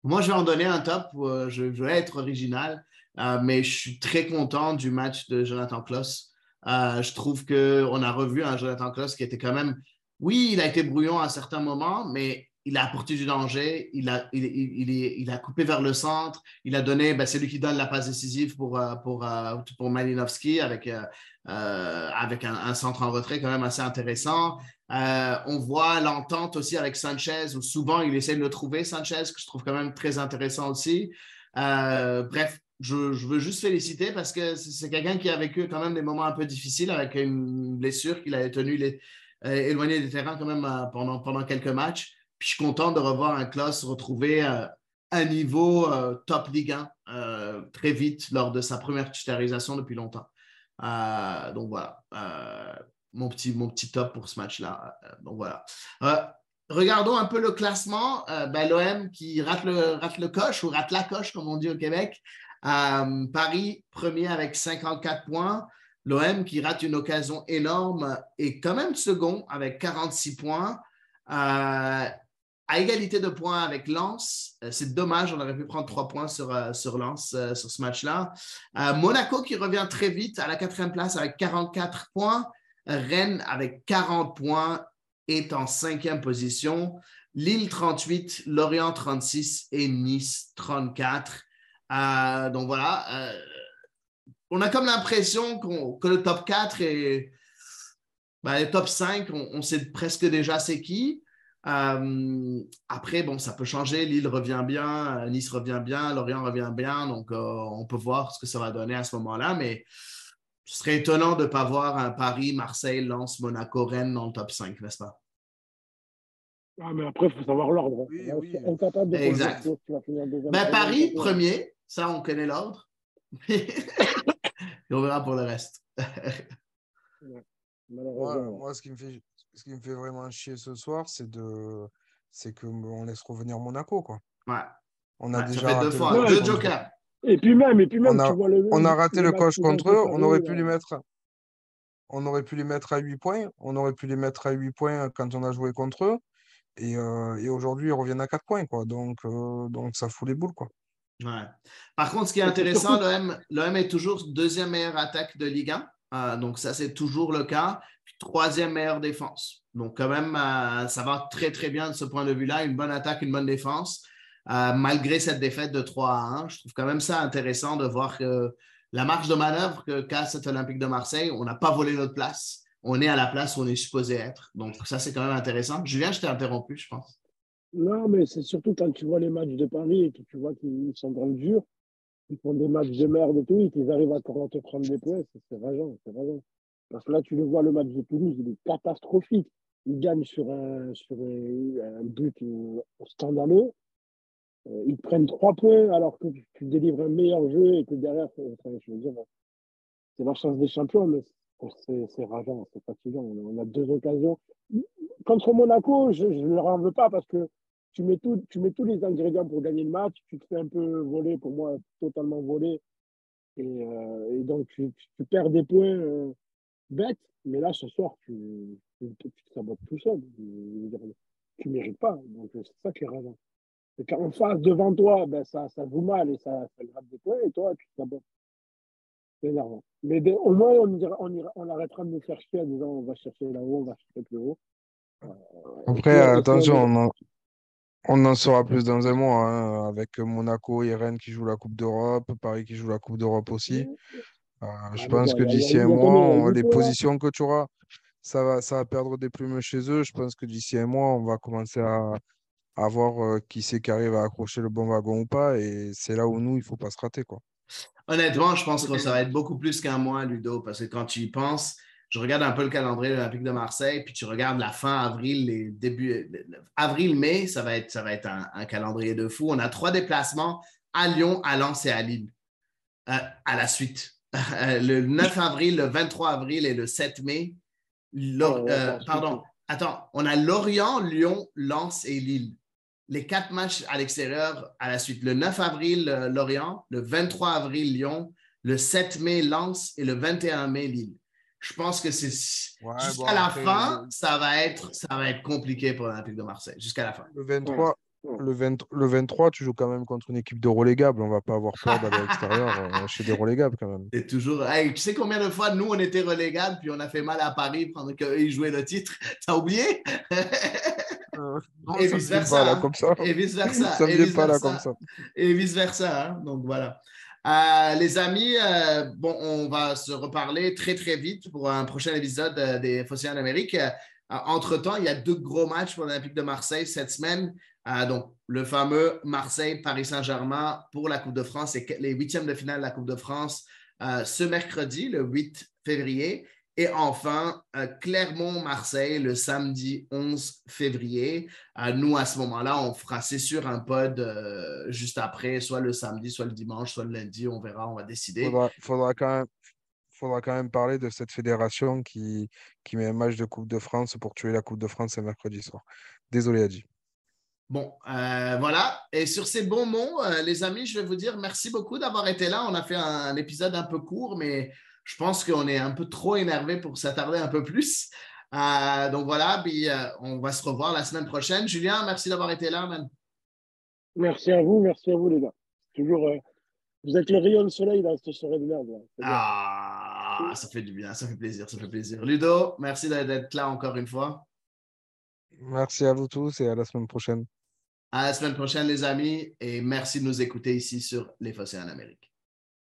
moi, je vais en donner un top. euh, je, je vais être original, euh, mais je suis très content du match de Jonathan Kloss. Je trouve qu'on a revu un Jonathan Kloss qui était quand même, oui, il a été brouillon à certains moments, mais il a apporté du danger. Il a, il, il- il a coupé vers le centre. Il a donné, ben, c'est lui qui donne la passe décisive pour, euh, pour, euh, pour Malinowski avec, euh, avec un, centre en retrait quand même assez intéressant. On voit l'entente aussi avec Sanchez, où souvent il essaie de le trouver, Sanchez, que je trouve quand même très intéressant aussi. Bref, je, veux juste féliciter parce que c'est quelqu'un qui a vécu quand même des moments un peu difficiles avec une blessure qu'il a tenu les, euh, éloigné des terrains quand même pendant, pendant quelques matchs. Puis je suis content de revoir un Klaus retrouver euh, un niveau euh, top Ligue 1 euh, très vite lors de sa première titularisation depuis longtemps. Donc voilà, mon, petit, mon petit top pour ce match-là. Donc voilà. Regardons un peu le classement. Ben, L'OM qui rate le, rate le coche ou rate la coche, comme on dit au Québec. Paris, premier avec 54 points. L'OM qui rate une occasion énorme est quand même second avec 46 points. À égalité de points avec Lens. Euh, c'est dommage, on aurait pu prendre trois points sur, euh, sur Lens euh, sur ce match-là. Monaco qui revient très vite à la quatrième place avec 44 points. Rennes avec 40 points est en cinquième position. Lille 38, Lorient 36 et Nice 34. Euh, donc voilà, on a comme l'impression que le top 4 et ben, le top 5, on, on sait presque déjà c'est qui. Euh, après, bon, ça peut changer. Lille revient bien, Nice revient bien, Lorient revient bien. Donc, euh, on peut voir ce que ça va donner à ce moment-là. Mais ce serait étonnant de ne pas voir un Paris, Marseille, Lens, Monaco, Rennes dans le top 5, n'est-ce pas? Ah, mais après, il faut savoir l'ordre. Oui, Là, oui. je suis incapable de Exact. Ben, Paris, premier. Ça, on connaît l'ordre. Et on verra pour le reste. Malheureusement. moi, ce qui me fait, ce qui me fait vraiment chier ce soir, c'est de, c'est que on laisse revenir Monaco, quoi. Ouais. On a Ouais, ça déjà fait raté deux le fois, coche deux contre- jokers. Et puis même, et puis même, On a- tu vois le. On a raté le coche contre ont eux, on aurait pu les mettre. On aurait pu les mettre à 8 points. On aurait pu les mettre à 8 points quand on a joué contre eux. Et, euh, et aujourd'hui, ils reviennent à 4 points, quoi. Donc, euh, donc ça fout les boules, quoi. Ouais. Par contre, ce qui est intéressant, l'OM est toujours deuxième meilleure attaque de Ligue 1. Euh, donc, ça, c'est toujours le cas. Troisième meilleure défense. Donc, quand même, euh, ça va très, très bien de ce point de vue-là. Une bonne attaque, une bonne défense. Euh, malgré cette défaite de 3 à 1, je trouve quand même ça intéressant de voir que la marge de manœuvre que qu'a cet Olympique de Marseille, on n'a pas volé notre place. On est à la place où on est supposé être. Donc, ça, c'est quand même intéressant. Julien, je t'ai interrompu, je pense. Non, mais c'est surtout quand tu vois les matchs de Paris et que tu vois qu'ils sont dans le dur, ils font des matchs de merde et tout, qu'ils arrivent à te prendre des points, c'est rageant, c'est rageant. Parce que là, tu le vois, le match de Toulouse, il est catastrophique. Ils gagnent sur un, sur un, but euh, scandaleux. Euh, ils prennent trois points alors que tu, délivres un meilleur jeu et que derrière, je veux dire, c'est la chance des champions, mais c'est rageant, c'est fatigant. On a deux occasions. Contre Monaco, je ne leur en veux pas parce que tu mets, tout, tu mets tous les ingrédients pour gagner le match, tu te fais un peu voler, pour moi, totalement voler. Et, euh, et donc, tu, tu, perds des points euh, bêtes. Mais là, ce soir, tu, tu, te sabotes tout seul. Tu ne mérites pas. Donc, c'est ça qui est rageant. Et quand en face, devant toi, ben, ça, ça joue mal et ça, ça gratte des points. Et toi, tu te sabotes. C'est énervant. Mais de, au moins, on, ira, on, ira, on arrêtera de nous faire chier en disant on va chercher là-haut, on va chercher plus haut. Euh, Après, attention, on on en saura plus dans un mois, hein, avec Monaco et Rennes qui jouent la Coupe d'Europe, Paris qui joue la Coupe d'Europe aussi. Euh, je Ah, pense bon, que d'ici un mois, on- les là. positions que tu auras, ça va, ça va perdre des plumes chez eux. Je pense que d'ici un mois, on va commencer à, à voir euh, qui c'est qui arrive à accrocher le bon wagon ou pas. Et c'est là où nous, il faut pas se rater, quoi. Honnêtement, je pense que ça va être beaucoup plus qu'un mois, Ludo, parce que quand tu y penses, je regarde un peu le calendrier de l'Olympique de Marseille, puis tu regardes la fin avril, les débuts, avril-mai, ça va être, ça va être un, un calendrier de fou. On a trois déplacements à Lyon, à Lens et à Lille euh, à la suite. le 9 avril, le 23 avril et le 7 mai. Ouais, euh, pardon, attends, on a Lorient, Lyon, Lens et Lille. Les quatre matchs à l'extérieur à la suite. Le 9 avril, euh, Lorient, le 23 avril, Lyon, le 7 mai, Lens et le 21 mai, Lille. Je pense que c'est Ouais, jusqu'à bon, la après, fin, le- ça va être ça va être compliqué pour l'Olympique de Marseille jusqu'à la fin. Le 23, Ouais. le 20 le 23, tu joues quand même contre une équipe de relégable. On va pas avoir peur d'aller à l'extérieur euh, chez des relégables quand même. C'est toujours. Hey, tu sais combien de fois nous on était relégables puis on a fait mal à Paris pendant qu'ils jouaient le titre? T'as oublié? Euh, non, Et vice versa, pas là hein. comme ça. Et vice versa. Ça me et vient vice pas là versa. comme ça. et vice versa. hein. Donc voilà. Euh, les amis, euh, bon, on va se reparler très très vite pour un prochain épisode euh, des Phocéens d'Amérique. Euh, entre-temps, il y a deux gros matchs pour l'Olympique de Marseille cette semaine. Donc, le fameux Marseille-Paris Saint-Germain pour la Coupe de France et les huitièmes de finale de la Coupe de France ce mercredi, le 8 février. Et enfin, euh, Clermont-Marseille le samedi 11 février. Euh, nous, à ce moment-là, on fera, c'est sûr, un pod euh, juste après, soit le samedi, soit le dimanche, soit le lundi. On verra, on va décider. Faudra, faudra quand même, faudra quand même parler de cette fédération qui, qui met un match de Coupe de France pour tuer la Coupe de France un mercredi soir. Désolé, Adji. Bon, euh, voilà. Et sur ces bons mots, euh, les amis, je vais vous dire merci beaucoup d'avoir été là. On a fait un, un épisode un peu court, mais je pense qu'on est un peu trop énervé pour s'attarder un peu plus. Euh, donc voilà, puis euh, on va se revoir la semaine prochaine. Julien, merci d'avoir été là, man. Merci à vous, merci à vous, les gars. Toujours, euh, vous êtes le rayon de soleil dans cette soirée de merde. Ah, ça fait du bien, ça fait plaisir, ça fait plaisir. Ludo, merci d'être là encore une fois. Merci à vous tous et à la semaine prochaine. À la semaine prochaine, les amis, et merci de nous écouter ici sur Les Fossés en Amérique.